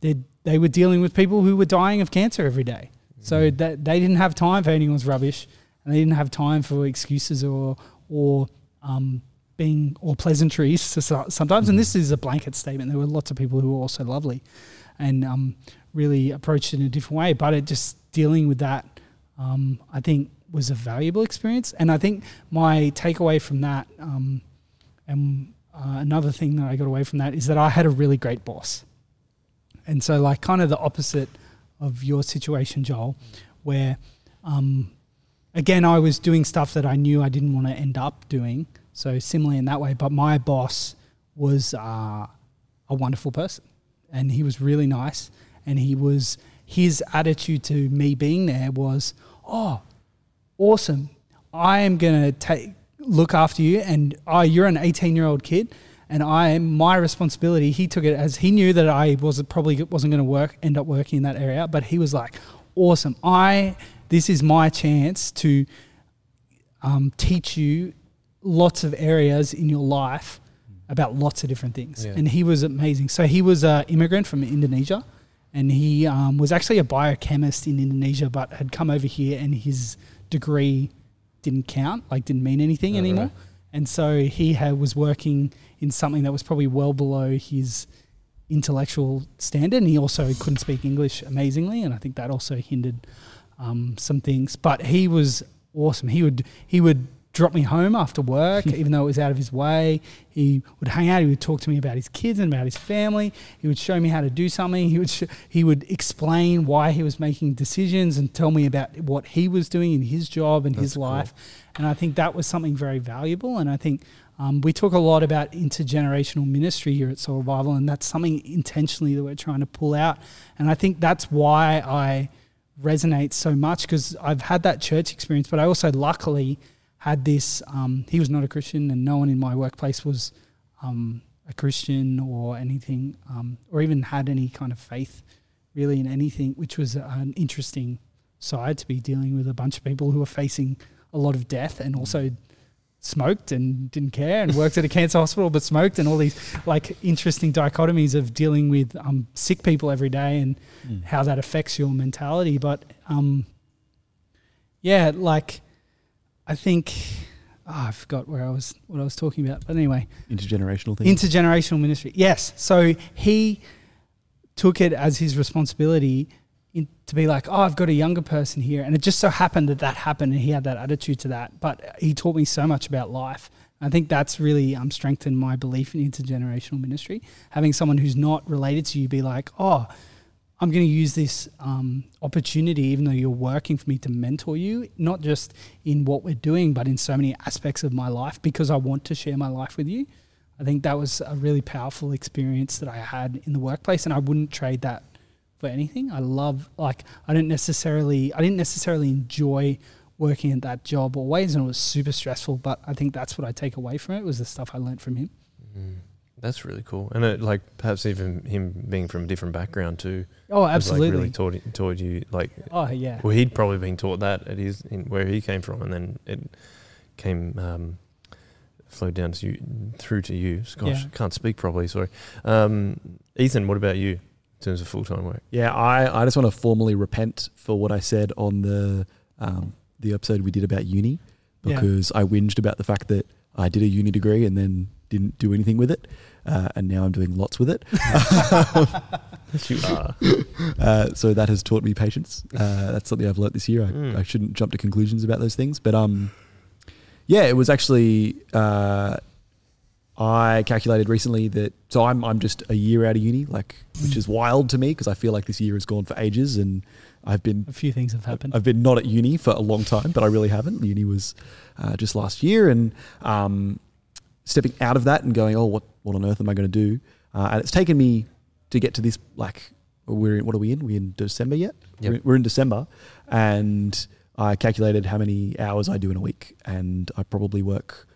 they they were dealing with people who were dying of cancer every day. So that they didn't have time for anyone's rubbish, and they didn't have time for excuses or or um, being or pleasantries. So so- sometimes, and this is a blanket statement. There were lots of people who were also lovely, and um, really approached it in a different way. But it just dealing with that, um, I think, was a valuable experience. And I think my takeaway from that, um, and uh, another thing that I got away from that is that I had a really great boss. And so, like, kind of the opposite of your situation, Joel, where, um, again, I was doing stuff that I knew I didn't want to end up doing. So, similarly in that way, but my boss was uh, a wonderful person and he was really nice. And he was, his attitude to me being there was, oh, awesome. I am going to take look after you and oh, you're an 18 year old kid and I my responsibility he took it as he knew that I was probably wasn't going to work end up working in that area but he was like awesome I this is my chance to um, teach you lots of areas in your life about lots of different things Yeah. and he was amazing so he was an immigrant from Indonesia and he um, was actually a biochemist in Indonesia but had come over here and his degree didn't count like didn't mean anything Oh, anymore right. And so he had, was working in something that was probably well below his intellectual standard and he also couldn't speak english amazingly and i think that also hindered um, some things. But he was awesome. He would he would drop me home after work even though it was out of his way he would hang out he would talk to me about his kids and about his family he would show me how to do something he would sh- he would explain why he was making decisions and tell me about what he was doing in his job and his That's cool. life and I think that was something very valuable. And I think um, we talk a lot about intergenerational ministry here at Soul Revival, and that's something intentionally that we're trying to pull out. And I think that's why I resonate so much because I've had that church experience, but I also luckily had this. Um, he was not a Christian, and no one in my workplace was um, a Christian or anything, um, or even had any kind of faith really in anything, which was an interesting side to be dealing with a bunch of people who were facing a lot of death and also smoked and didn't care and worked at a cancer hospital but smoked and all these like interesting dichotomies of dealing with um, sick people every day and Mm. how that affects your mentality but um, yeah like i think oh, i forgot where i was what i was talking about but anyway Intergenerational thing. intergenerational ministry. Yes. So he took it as his responsibility in, to be like, oh, I've got a younger person here. And it just so happened that that happened and he had that attitude to that. But he taught me so much about life. I think that's really um, strengthened my belief in intergenerational ministry. Having someone who's not related to you be like, oh, I'm going to use this um, opportunity, even though you're working for me to mentor you, not just in what we're doing, but in so many aspects of my life because I want to share my life with you. I think that was a really powerful experience that I had in the workplace, and I wouldn't trade that for anything. I love, like, I didn't necessarily, I didn't necessarily enjoy working at that job always, and it was super stressful. But I think that's what I take away from it was the stuff I learned from him. Mm. That's really cool, and it, like perhaps even him being from a different background too. Oh, absolutely. Like really taught taught you like oh, yeah. well he'd probably been taught that at his in where he came from, and then it came um, flowed down to you through to you. Gosh, Yeah. can't speak properly. Sorry, um, Ethan. What about you in terms of full time work? Yeah, I, I just want to formally repent for what I said on the um, the episode we did about uni Yeah. because I whinged about the fact that I did a uni degree and then didn't do anything with it, uh, and now I'm doing lots with it. Yes, you are. Uh, so that has taught me patience. Uh, that's something I've learnt this year. I, Mm. I shouldn't jump to conclusions about those things, but um, yeah, it was actually uh, I calculated recently that so I'm I'm just a year out of uni, like which is wild to me because I feel like this year has gone for ages and I've been A few things have happened. I've been not at uni for a long time, but I really haven't. Uni was uh, just last year, and um, stepping out of that and going, oh, what what on earth am I going to do? Uh, and it's taken me to get to this. Like, we're in, what are we in? We're in December yet? Yep. We're, we're in December, and I calculated how many hours I do in a week, and I probably work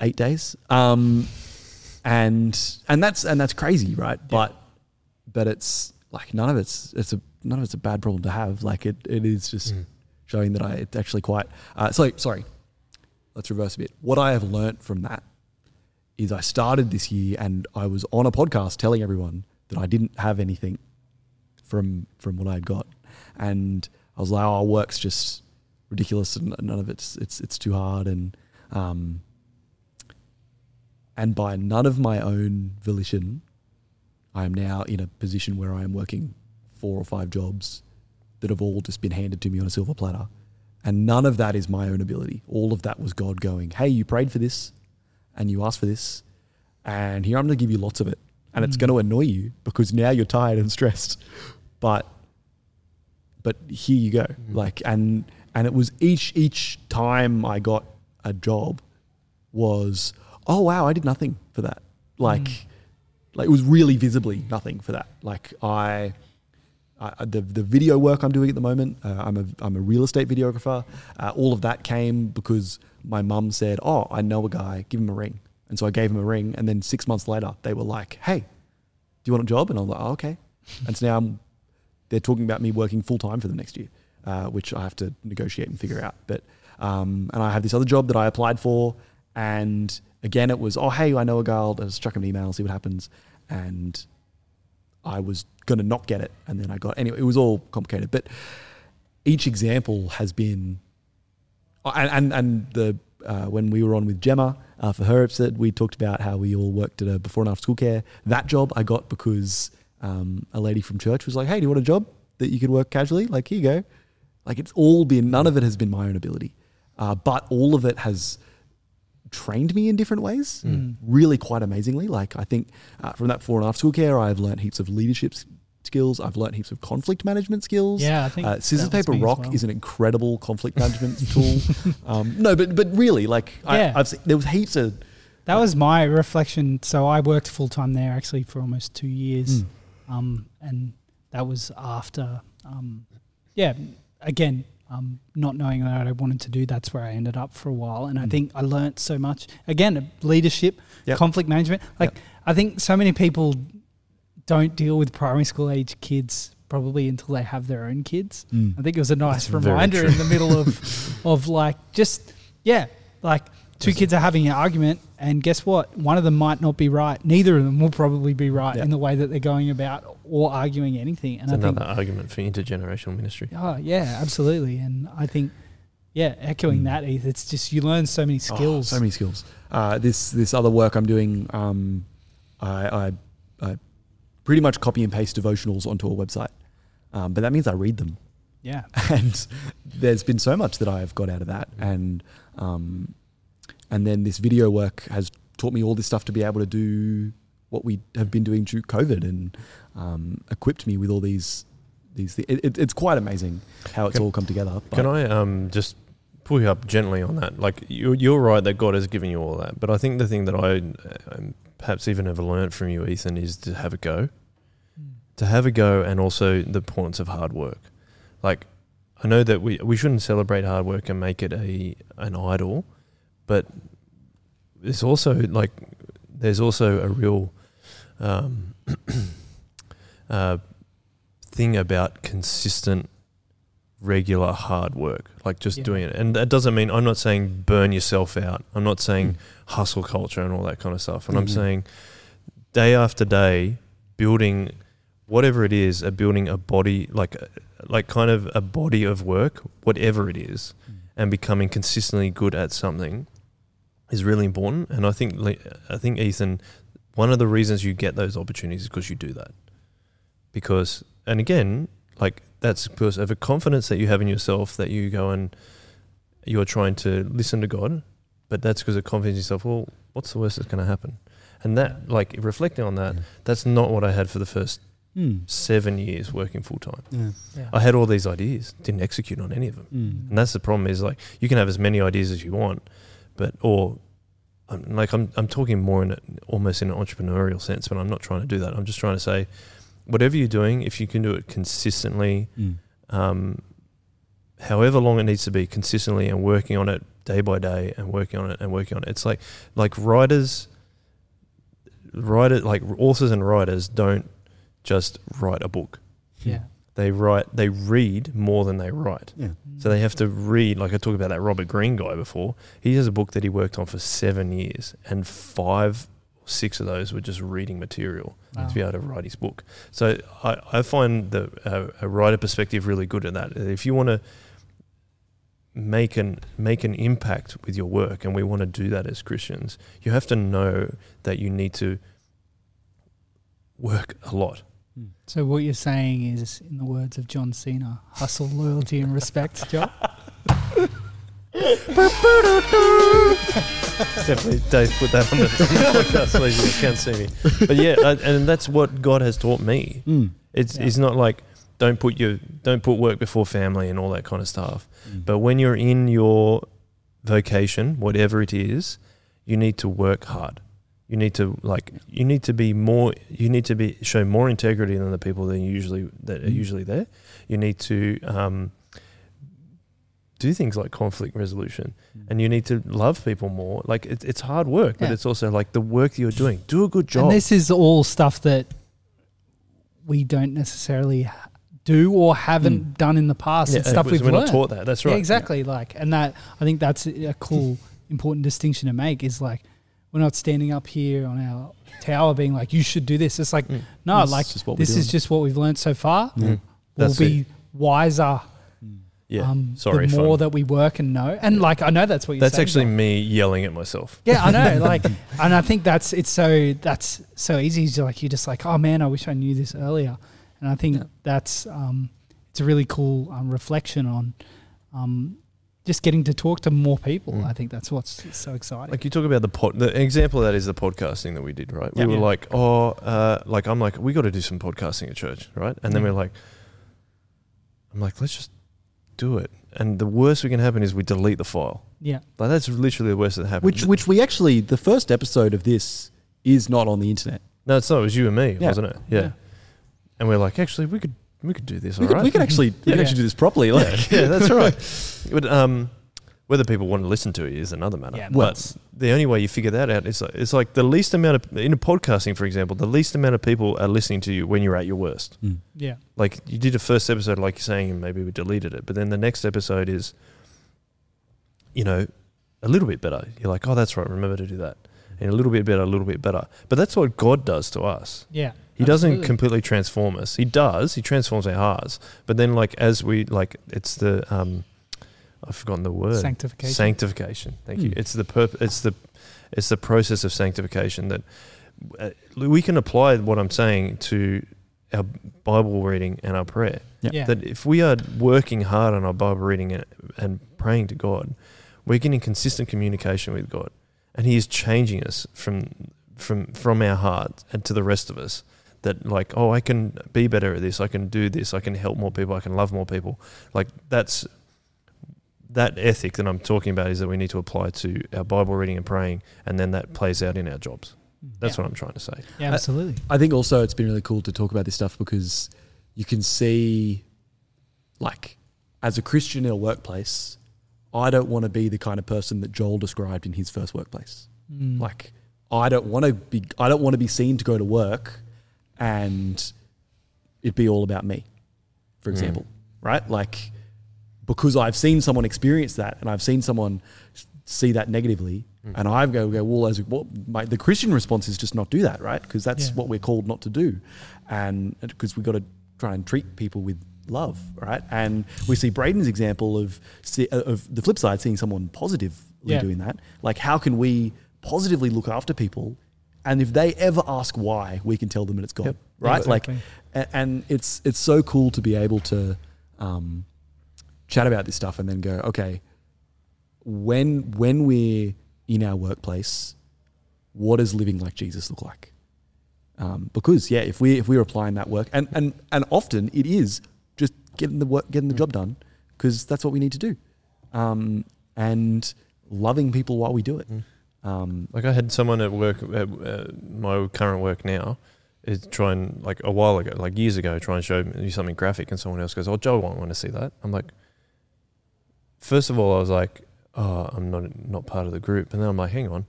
eight days. Um, and and that's and that's crazy, right? But but it's like none of it's it's a none of it's a bad problem to have. Like it it is just Mm. showing that I it's actually quite. Uh, so sorry, let's reverse a bit. What I have learnt from that is I started this year and I was on a podcast telling everyone that I didn't have anything from from what I had got, and I was like, "Oh, work's just ridiculous, and none of it's it's it's too hard." And um, and by none of my own volition, I am now in a position where I am working four or five jobs that have all just been handed to me on a silver platter. And none of that is my own ability. All of that was God going, hey, you prayed for this and you asked for this, and here I'm going to give you lots of it. And it's Mm. going to annoy you because now you're tired and stressed. But but here you go. Mm. Like and and it was each each time I got a job was, oh wow, I did nothing for that. Like Mm. like it was really visibly nothing for that. Like I, I the the video work I'm doing at the moment, uh, I'm a I'm a real estate videographer. Uh, all of that came because my mum said, "Oh, I know a guy, give him a ring." And so I gave him a ring, and then six months later, they were like, "Hey, do you want a job?" And I was like, oh, "Okay." and so now I'm, they're talking about me working full time for them next year, uh, which I have to negotiate and figure out. But um, and I have this other job that I applied for, and again, it was, "Oh, hey, I know a guy. I'll just chuck him an email, see what happens." And I was going to not get it, and then I got anyway. It was all complicated, but each example has been, oh, and and, and the uh, when we were on with Gemma uh, for her episode, we talked about how we all worked at a before and after school care. That job I got because um, a lady from church was like, "Hey, do you want a job that you could work casually? Like, here you go." Like it's all been none of it has been my own ability, uh, but all of it has trained me in different ways Mm. really quite amazingly. Like I think uh, from that before and after school care, I've learned heaps of leadership skills. I've learned heaps of conflict management skills. Yeah, I think Uh, scissors paper rock well. is an incredible conflict management tool. Um, no, but but really, like Yeah. I, I've seen, there was heaps of That was my reflection. So I worked full time there actually for almost two years, Mm. um, and that was after, um, yeah, again, um, not knowing that I wanted to do. That's where I ended up for a while, and I Mm. think I learnt so much. Again, leadership, Yep. conflict management. Like I think so many people don't deal with primary school age kids probably until they have their own kids. I think it was a nice That's reminder in the middle of of like just yeah, like two kids are having an argument and guess what? One of them might not be right. Neither of them will probably be right Yeah. in the way that they're going about or arguing anything. And It's I another think argument for intergenerational ministry. Oh yeah, absolutely. And I think yeah, echoing Mm. that it's just you learn so many Oh, skills. so many skills. Uh, this this other work I'm doing, um, I, I, I pretty much copy and paste devotionals onto a website, um, but that means I read them. yeah. and there's been so much that I've got out of that, and um, and then this video work has taught me all this stuff to be able to do what we have been doing through COVID, and um, equipped me with all these these. Th- it, it, it's quite amazing how it's Can- all come together. but- Can I um, just pull you up gently on that? Like you're, you're right that God has given you all that, but I think the thing that I um, perhaps even ever learned from you, Ethan, is to have a go, to have a go, and also the importance of hard work. Like I know that we we shouldn't celebrate hard work and make it a an idol, but it's also like there's also a real um, uh, thing about consistent, regular hard work, like just Yeah. doing it. And that doesn't mean I'm not saying burn yourself out. I'm not saying Mm. hustle culture and all that kind of stuff. And I'm Mhm. saying day after day, building whatever it is, a building a body like like kind of a body of work, whatever it is, and becoming consistently good at something is really important. And I think I think Ethan, one of the reasons you get those opportunities is because you do that. Because and again, like that's because of a confidence that you have in yourself that you go and you're trying to listen to God, but that's because of confidence in yourself. Well, what's the worst that's going to happen? And that, like reflecting on that, Yeah. that's not what I had for the first Mm. seven years working full time. Yeah. Yeah. I had all these ideas, didn't execute on any of them. Mm. And that's the problem is like you can have as many ideas as you want, but or I'm, like I'm I'm talking more in a, almost in an entrepreneurial sense, but I'm not trying to do that. I'm just trying to say whatever you're doing, if you can do it consistently, Mm. um, however long it needs to be, consistently and working on it day by day and working on it and working on it. It's like like writers, writer like authors and writers don't just write a book. Yeah. They write, they read more than they write. Yeah. So they have to read, like I talked about that Robert Greene guy before. He has a book that he worked on for seven years, and five, six of those were just reading material Wow. to be able to write his book. So I, I find the uh, a writer perspective really good at that. If you want to make an make an impact with your work, and we want to do that as Christians, you have to know that you need to work a lot. So what you're saying is, in the words of John Cena, hustle, loyalty, and respect, Joel. Definitely, Dave, put that on the podcast, please. You can't see me, but yeah, uh, and that's what God has taught me. Mm. It's Yeah. it's not like don't put your don't put work before family and all that kind of stuff. Mm. But when you're in your vocation, whatever it is, you need to work hard. You need to like you need to be more you need to be show more integrity than the people that usually that are Mm. usually there. You need to um, do things like conflict resolution and you need to love people more. Like it's it's hard work, but Yeah. it's also like the work that you're doing. Do a good job. And this is all stuff that we don't necessarily do or haven't done in the past. Yeah, it's stuff we've we're learned. not taught that. That's Yeah, right. exactly. Like, and that I think that's a cool, important distinction to make. Is like we're not standing up here on our tower being like, "You should do this." It's like, Mm. no, It's like just what we're this is just what we've learned so far. Mm. We'll That's be wiser Yeah. um, Sorry. the more fun. that we work and know. And like, I know that's what you're That's saying. actually John. me yelling at myself. Yeah, I know. Like, and I think that's it's so that's so easy. It's like you're just like, oh man, I wish I knew this earlier. And I think Yeah. that's um, it's a really cool um, reflection on um, just getting to talk to more people. Mm. I think that's what's so exciting. Like you talk about the pod, the example of that is the podcasting that we did, right? Yeah. We were Yeah. like, oh, uh, like I'm like, we got to do some podcasting at church, right? And then Yeah. we're like, I'm like, let's just do it. And the worst we can happen is we delete the file. yeah, Like that's literally the worst that happened. Which, which we actually, the first episode of this is not on the internet. no, it's not. It was you and me, Yeah. wasn't it? Yeah. Yeah. And we're like, actually, we could we could do this. We all could, right. we could actually, we Yeah. could actually do this properly. Like, yeah, that's right. But um, whether people want to listen to it is another matter. Yeah, well- but the only way you figure that out is like, it's like the least amount of in a podcasting, for example, the least amount of people are listening to you when you're at your worst. Mm. yeah, Like you did a first episode, like you're saying, and maybe we deleted it, but then the next episode is, you know, a little bit better. You're like, oh, that's right. Remember to do that. And a little bit better, a little bit better. But that's what God does to us. yeah. He doesn't Absolutely. completely transform us. He does. He transforms our hearts. But then, like as we like, it's the um, I've forgotten the word. sanctification. Sanctification. Thank you. Hmm. It's the perp- It's the it's the process of sanctification that uh, we can apply what I'm saying to our Bible reading and our prayer. Yeah. yeah, That if we are working hard on our Bible reading and, and praying to God, we're getting consistent communication with God, and He is changing us from from from our heart and to the rest of us. That like, oh, I can be better at this. I can do this. I can help more people. I can love more people. Like that's that ethic that I'm talking about is that we need to apply to our Bible reading and praying, and then that plays out in our jobs. That's yeah. what I'm trying to say. yeah, absolutely. I think also it's been really cool to talk about this stuff because you can see, like, as a Christian in a workplace, I don't want to be the kind of person that Joel described in his first workplace. Mm. Like, I don't want to be I don't want to be seen to go to work and it'd be all about me, for Mm. example, right? Like because I've seen someone experience that and I've seen someone see that negatively Mm. and I go go well as well, my, the Christian response is just not do that, right? Because that's Yeah. what we're called not to do, and because we've got to try and treat people with love, right? And we see Braden's example of uh, of the flip side, seeing someone positively Yeah. doing that. Like, how can we positively look after people? And if they ever ask why, we can tell them that it's God, Yep. right? Exactly. Like, and it's it's so cool to be able to um, chat about this stuff and then go, okay, when when we're in our workplace, what does living like Jesus look like? Um, because yeah, if we if we're applying that work, and and and often it is just getting the work, getting the job done, because that's what we need to do, um, and loving people while we do it. Mm. Um, Like I had someone at work, at uh, my current work now, is trying like a while ago, like years ago, try and show me something graphic, and someone else goes, "Oh, Joe won't want to see that." I'm like, first of all, I was like, "Oh, I'm not not part of the group," and then I'm like, "Hang on,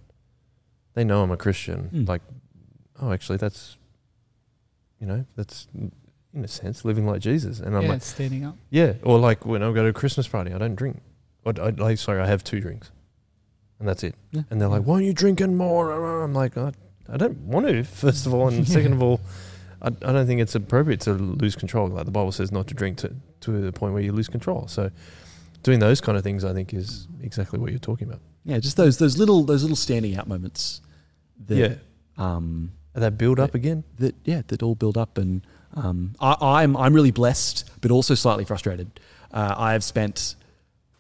they know I'm a Christian. Mm. Like, oh, actually, that's, you know, that's in a sense living like Jesus." And I'm yeah, like, standing up. yeah, or like when I go to a Christmas party, I don't drink. Or I, like, sorry, I have two drinks, and that's it. Yeah. And they're like, "Why are you drinking more?" I'm like, I, I don't want to. First of all, and second of all, I, I don't think it's appropriate to lose control. Like the Bible says, not to drink to to the point where you lose control. So, doing those kind of things, I think, is exactly what you're talking about. yeah, just those those little those little standing out moments. That, yeah, Um, that build up again. that yeah that all build up and um, I, I'm I'm really blessed but also slightly frustrated. Uh, I have spent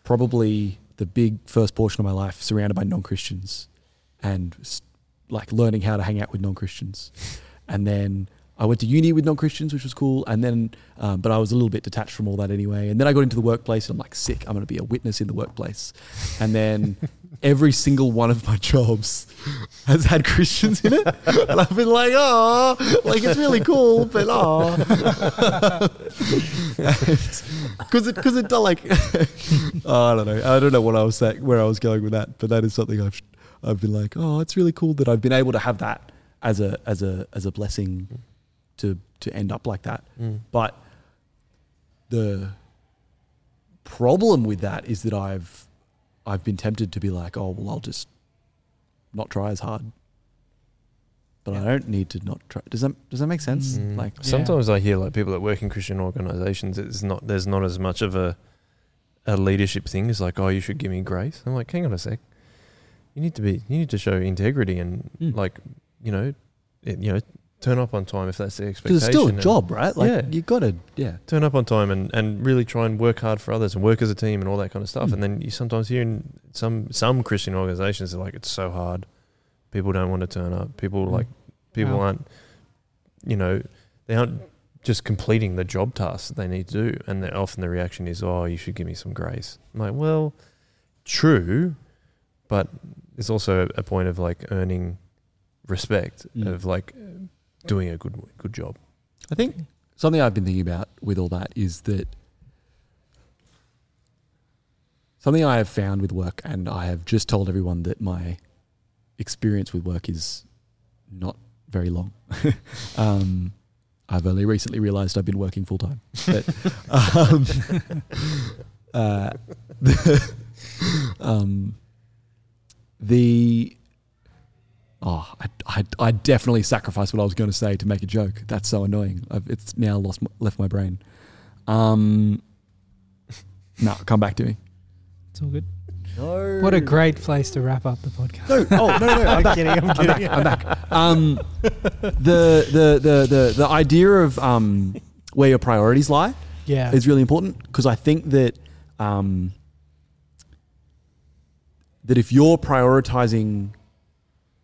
probably the big first portion of my life surrounded by non Christians and like learning how to hang out with non Christians, and then I went to uni with non Christians, which was cool. And then, um, but I was a little bit detached from all that anyway. And then I got into the workplace, and I'm like, sick. I'm going to be a witness in the workplace. And then every single one of my jobs has had Christians in it, and I've been like, oh, like it's really cool, but oh, because it because it like, oh, I don't know, I don't know what I was saying, where I was going with that, but that is something I've I've been like, oh, it's really cool that I've been able to have that as a as a as a blessing to to end up like that. Mm. But the problem with that is that I've I've been tempted to be like, oh well, I'll just not try as hard. But I don't need to not try. Does that does that make sense? Mm. Like, Sometimes I hear like people that work in Christian organizations. It's not there's not as much of a a leadership thing. It's like, oh, you should give me grace. I'm like, hang on a sec. You need to be. You need to show integrity and Mm. like, you know, it, you know, turn up on time if that's the expectation. because it's still a and job, right? Like Yeah. you got to, yeah, Turn up on time and, and really try and work hard for others and work as a team and all that kind of stuff. Mm. And then you sometimes hear in some some Christian organizations are like it's so hard. People don't want to turn up. People Mm. like people Wow. aren't you know they aren't just completing the job tasks that they need to do and often the reaction is oh you should give me some grace i'm like well true but it's also a point of like earning respect Mm. of like doing a good good job I think something I've been thinking about with all that is that something I have found with work, and I have just told everyone that my experience with work is not very long. um, I've only recently realized I've been working full time. Um, uh, um, the oh, I, I, I definitely sacrificed what I was going to say to make a joke. That's so annoying. I've, it's now lost my, left my brain. Um, no, come back to me. It's all good. No. What a great place to wrap up the podcast. No, oh no, no, no. I'm back. kidding, I'm I'm back. I'm back. Um, the, the the the the idea of um, where your priorities lie Yeah. is really important because I think that um, that if you're prioritizing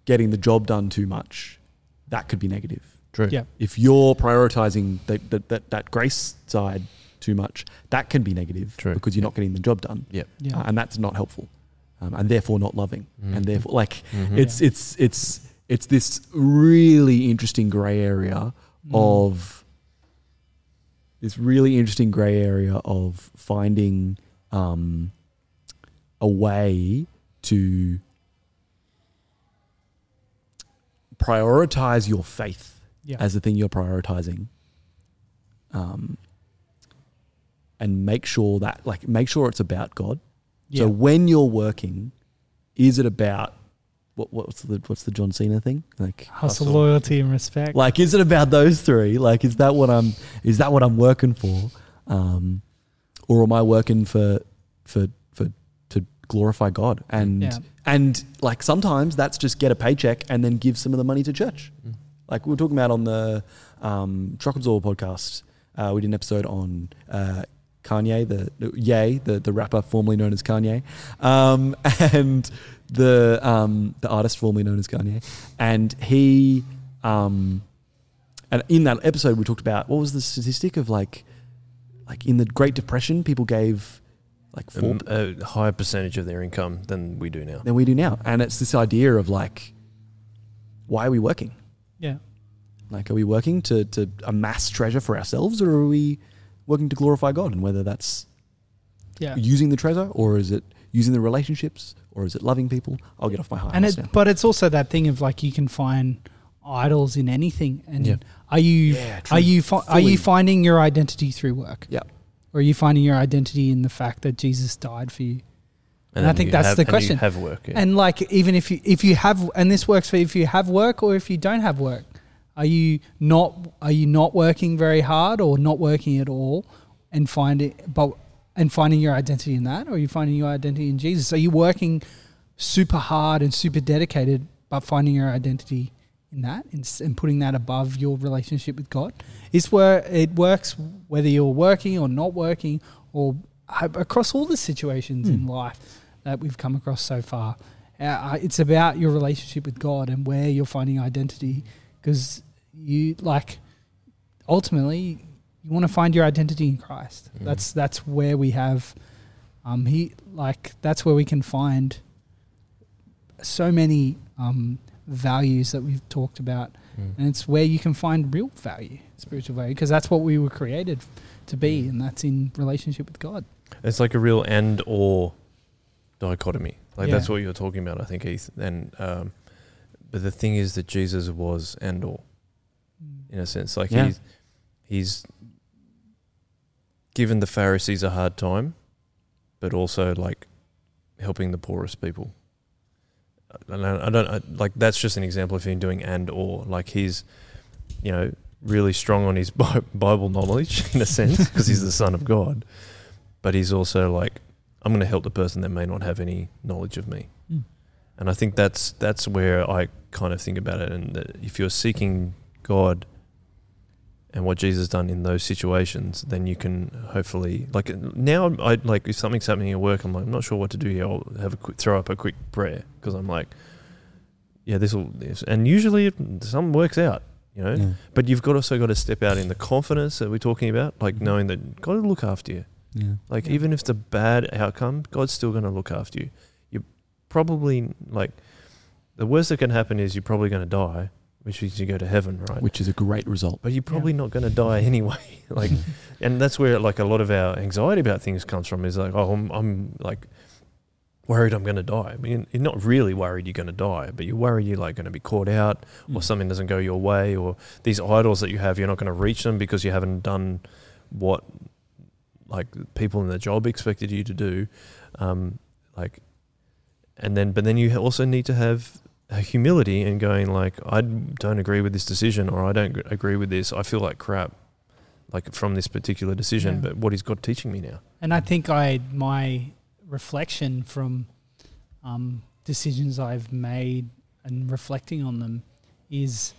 getting the job done too much, that could be negative. true yeah. If you're prioritizing that that, that, that grace side too much, that can be negative True. because you're not getting the job done, yep Yeah. uh, and that's not helpful, um, and therefore not loving, Mhm. and therefore like Mhm. it's it's it's it's this really interesting gray area Mm. of this really interesting gray area of finding um, a way to prioritize your faith Yeah. as the thing you're prioritizing. Um, and make sure that, like, make sure it's about God. yeah. So when you're working, is it about what, what's the what's the John Cena thing? Like, hustle, hustle. loyalty, and respect. like is it about those three? Like, is that what I'm is that what I'm working for, um, or am I working for for for to glorify God? And Yeah. and like sometimes that's just get a paycheck and then give some of the money to church. Mm. Like we were talking about on the um, Truck Absorb podcast, uh, we did an episode on uh, Kanye, the, the Ye, the the rapper formerly known as Kanye, um, and the um, the artist formerly known as Kanye, and he um, and in that episode we talked about what was the statistic of like like in the Great Depression people gave like four Um, a higher percentage of their income than we do now. than we do now, and it's this idea of like why are we working? yeah. Like, are we working to, to amass treasure for ourselves or are we working to glorify God? And whether that's Yeah. using the treasure or is it using the relationships or is it loving people? I'll get off my high and horse it, now. but it's also that thing of like you can find idols in anything and Yeah. are you Yeah, are you fi- are you finding your identity through work Yeah. Or are you finding your identity in the fact that jesus died for you And I think that's have- the and you question. have work. Yeah. and like even if you if you have and this works for if you have work or if you don't have work are you not are you not working very hard or not working at all and finding but and finding your identity in that or are you finding your identity in jesus are you working super hard and super dedicated but finding your identity that and, and putting that above your relationship with god. Is where it works whether you're working or not working or across all the situations in life that we've come across so far. Uh, it's about your relationship with god and where you're finding identity because you like ultimately you want to find your identity in christ. Mm. that's that's where we have um he like that's where we can find so many um values that we've talked about Mm. and it's where you can find real value spiritual value because that's what we were created to be and that's in relationship with god It's like a real and or dichotomy. Like Yeah. that's what you're talking about, I think, Heath. And um, but the thing is that Jesus was and or in a sense. Like Yeah. he's he's given the Pharisees a hard time, but also like helping the poorest people. And I, I don't I, like that's just an example of him doing and or like he's you know really strong on his Bible knowledge in a sense because he's the son of God, but he's also like I'm going to help the person that may not have any knowledge of me. Mm. And I think that's that's where I kind of think about it. And that if you're seeking God and what Jesus done in those situations, then you can hopefully like now. I like if something's happening at work, I'm like I'm not sure what to do here. I'll have a quick throw up a quick prayer because I'm like, yeah, this will. This, and usually it, something works out, you know. Yeah. But you've got also got to step out in the confidence that we're talking about, like Mhm. knowing that God will look after you. Yeah. Like Yeah. even if it's a bad outcome, God's still going to look after you. You're probably like the worst that can happen is you're probably going to die, which means you go to heaven, right? Which is a great result. but you're probably not going to die anyway. like, and that's where like a lot of our anxiety about things comes from. Is like, oh, I'm, I'm like worried I'm going to die. I mean, you're not really worried you're going to die, but you're worried you're like going to be caught out, or Mm. something doesn't go your way, or these idols that you have, you're not going to reach them because you haven't done what like people in the job expected you to do. Um, like, and then, but then you also need to have a humility and going like, I don't agree with this decision, or I don't agree with this. I feel like crap, like from this particular decision. Yeah. But what is God teaching me now? And I think I my reflection from um, decisions I've made and reflecting on them is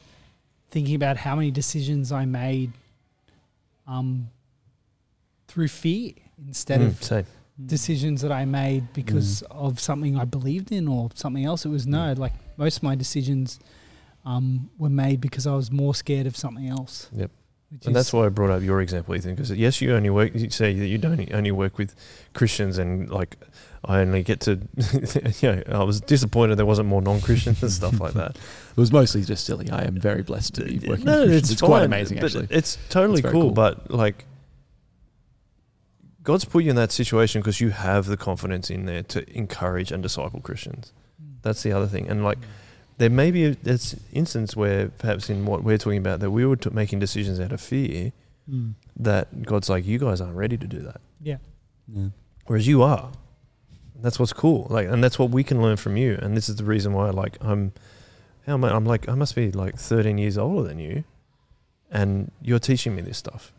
thinking about how many decisions I made um, through fear instead Mm, of same. decisions that I made because of something I believed in or something else. It was no, like most of my decisions um, were made because I was more scared of something else. Yep. And that's why I brought up your example, Ethan, because yes, you only work. You say that you don't only work with Christians, and like I only get to. you know, I was disappointed there wasn't more non-Christians and stuff like that. It was mostly just silly. I am very blessed to be working no, with Christians. it's, It's, quite fine, amazing, actually. It's totally It's cool, cool. but like. God's put you in that situation because you have the confidence in there to encourage and disciple Christians. That's the other thing. And like there may be a, there's instance where perhaps in what we're talking about that we were t- making decisions out of fear Mm. that God's like you guys aren't ready to do that, Yeah. Yeah. whereas you are. That's what's cool. Like, and that's what we can learn from you. And this is the reason why, like, I'm, how am I, I'm like, I must be like 13 years older than you, and you're teaching me this stuff.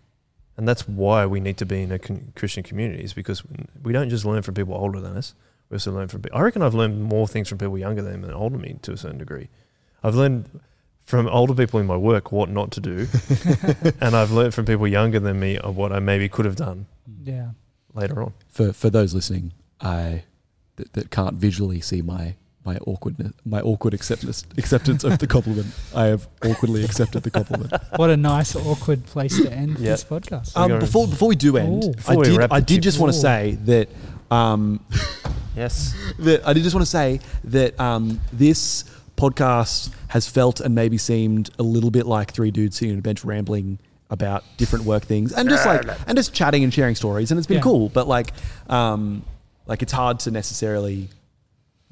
And that's why we need to be in a con- Christian community, is because we don't just learn from people older than us. We also learn from. pe- I reckon I've learned more things from people younger than me than older me to a certain degree. I've learned from older people in my work what not to do, and I've learned from people younger than me of what I maybe could have done Yeah. later on. For for those listening, I that, that can't visually see my my awkwardness, my awkward acceptance acceptance of the compliment. I have awkwardly accepted the compliment. What a nice, awkward place to end Yeah. this podcast. Um, before before we do end, Ooh. I we did wrap I did just want to say that um, Yes. that I did just want to say that um, this podcast has felt and maybe seemed a little bit like three dudes sitting on a bench rambling about different work things and just like and just chatting and sharing stories and it's been Yeah. cool but like um like it's hard to necessarily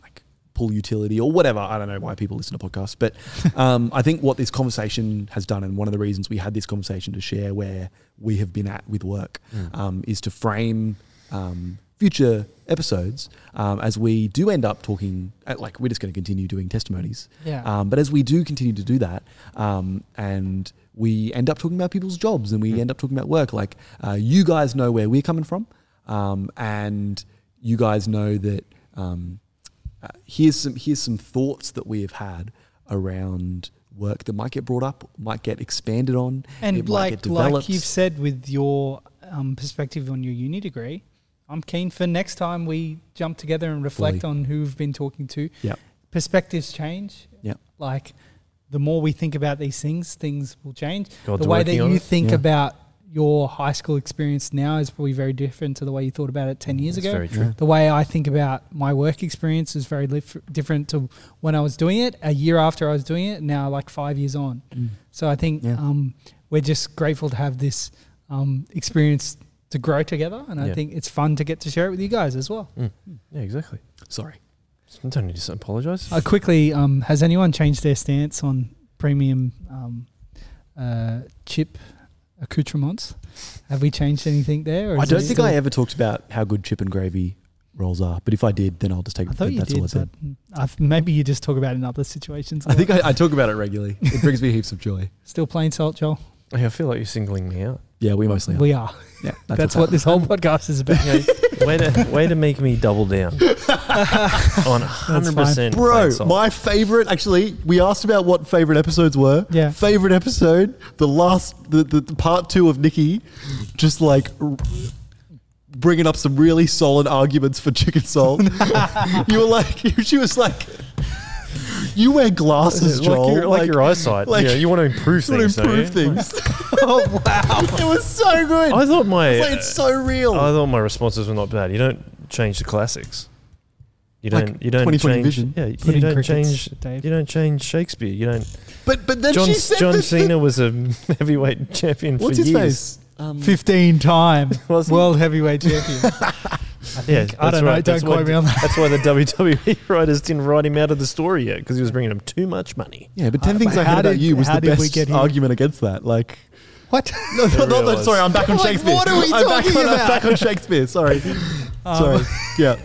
like pull utility or whatever i don't know why people listen to podcasts but um i think what this conversation has done and one of the reasons we had this conversation to share where we have been at with work um, is to frame um, future episodes um, as we do end up talking uh, like we're just going to continue doing testimonies. Yeah. um, but as we do continue to do that um, and we end up talking about people's jobs and we end up talking about work like uh, you guys know where we're coming from um, and you guys know that um, uh, here's some here's some thoughts that we have had around work that might get brought up might get expanded on and like like you've said with your um, perspective on your uni degree, I'm keen for next time we jump together and reflect Fully. on who we've been talking to. Yep. Perspectives change. Yep. Like the more we think about these things, things will change. God's the way that you think Yeah. about your high school experience now is probably very different to the way you thought about it 10 years That's ago. very true. The way I think about my work experience is very lif- different to when I was doing it, a year after I was doing it, now like five years on. Mm. So I think Yeah. um, we're just grateful to have this um, experience to grow together, and I Yeah. think it's fun to get to share it with you guys as well. Mm. Yeah, exactly. sorry You don't need to apologize. Uh, quickly, um, has anyone changed their stance on premium um, uh, chip accoutrements? Have we changed anything there? or I is don't it think still- I ever talked about how good chip and gravy rolls are, but if I did, then I'll just take. I thought you that's did, all I said. but I th- maybe you just talk about it in other situations. I think. I, I talk about it regularly. It brings me heaps of joy. still plain salt, Joel. Hey, I feel like you're singling me out. Yeah, we mostly are. We are. yeah, That's, what's what this whole podcast is about. You way to way to make me double down on hundred percent. Bro, my favorite actually, we asked about what favorite episodes were. Yeah. Favorite episode, the last, the, the, the part two of Nikki, just like r- bringing up some really solid arguments for chicken salt. you were like, she was like, you wear glasses, like, Joel. your, like, your eyesight. like- yeah, you want to improve you things. improve you? things. oh wow, it was so good. I thought my It's like, it's so real. I thought my responses were not bad. You don't change the classics. You don't. you don't change. vision. Yeah, you Pudding don't crickets, change. Dave. You don't change Shakespeare. You don't. but but then John she said John that- Cena was a heavyweight champion What's for his years. face? Um, 15 time world heavyweight champion. Yeah, I don't know. right. Don't That's quote me on that. That's why the WWE writers didn't write him out of the story yet because he was bringing them too much money. Yeah, but 10 Uh, things but I how about you was the did we best get argument against that. Like, What? no, no, no, no, sorry, I'm back on Like, Shakespeare. what are we I'm back talking on, I'm back on Shakespeare. Sorry. Um, sorry. Yeah.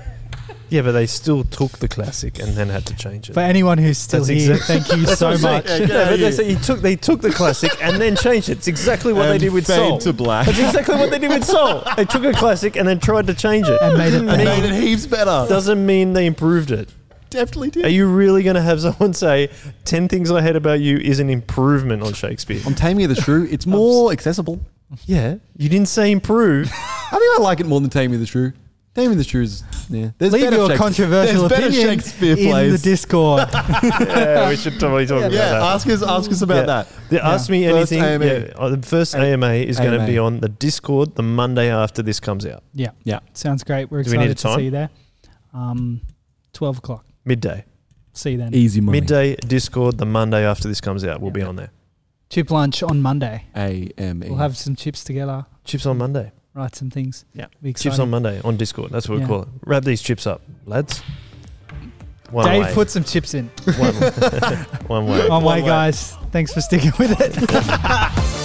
Yeah, but they still took the classic and then had to change it. For anyone who's still That's here, exact- thank you so what I'm saying. much. Yeah, Yeah, but they here. say he took they took the classic and then changed it. It's exactly what they did with fade Soul. to black. That's exactly what they did with Soul. They took a classic and then tried to change it. And made it And better. made it heaps better. Doesn't mean they improved it. Definitely did. Are you really going to have someone say 10 things I hate about you is an improvement on Shakespeare? on Taming of the Shrew, it's more accessible. Yeah, you didn't say improve. I think I like it more than Taming of the Shrew. Taming of the Shrew is, yeah. There's Leave better your Shakespeare- controversial there's better opinion Shakespeare in plays. the Discord. yeah, we should totally talk about yeah, that. ask us, ask us about Yeah. that. Yeah, Ask me First anything. AMA. Yeah, uh, the first A- AMA is going to AMA. be on the Discord the Monday after this comes out, yeah, Yeah. sounds great. We're Do we need excited a to time? see you there. Um, 12 o'clock. midday. See you then. Easy money. Midday Discord the Monday after this comes out. We'll be on there. Chip lunch on Monday. A M E. We'll have some chips together, Chips on Monday write some things. Yeah. Chips on Monday on Discord. That's what yeah. we call it. Wrap these chips up, lads. One Dave put some chips in. One, one way. One, one way, way, guys. Thanks for sticking with it.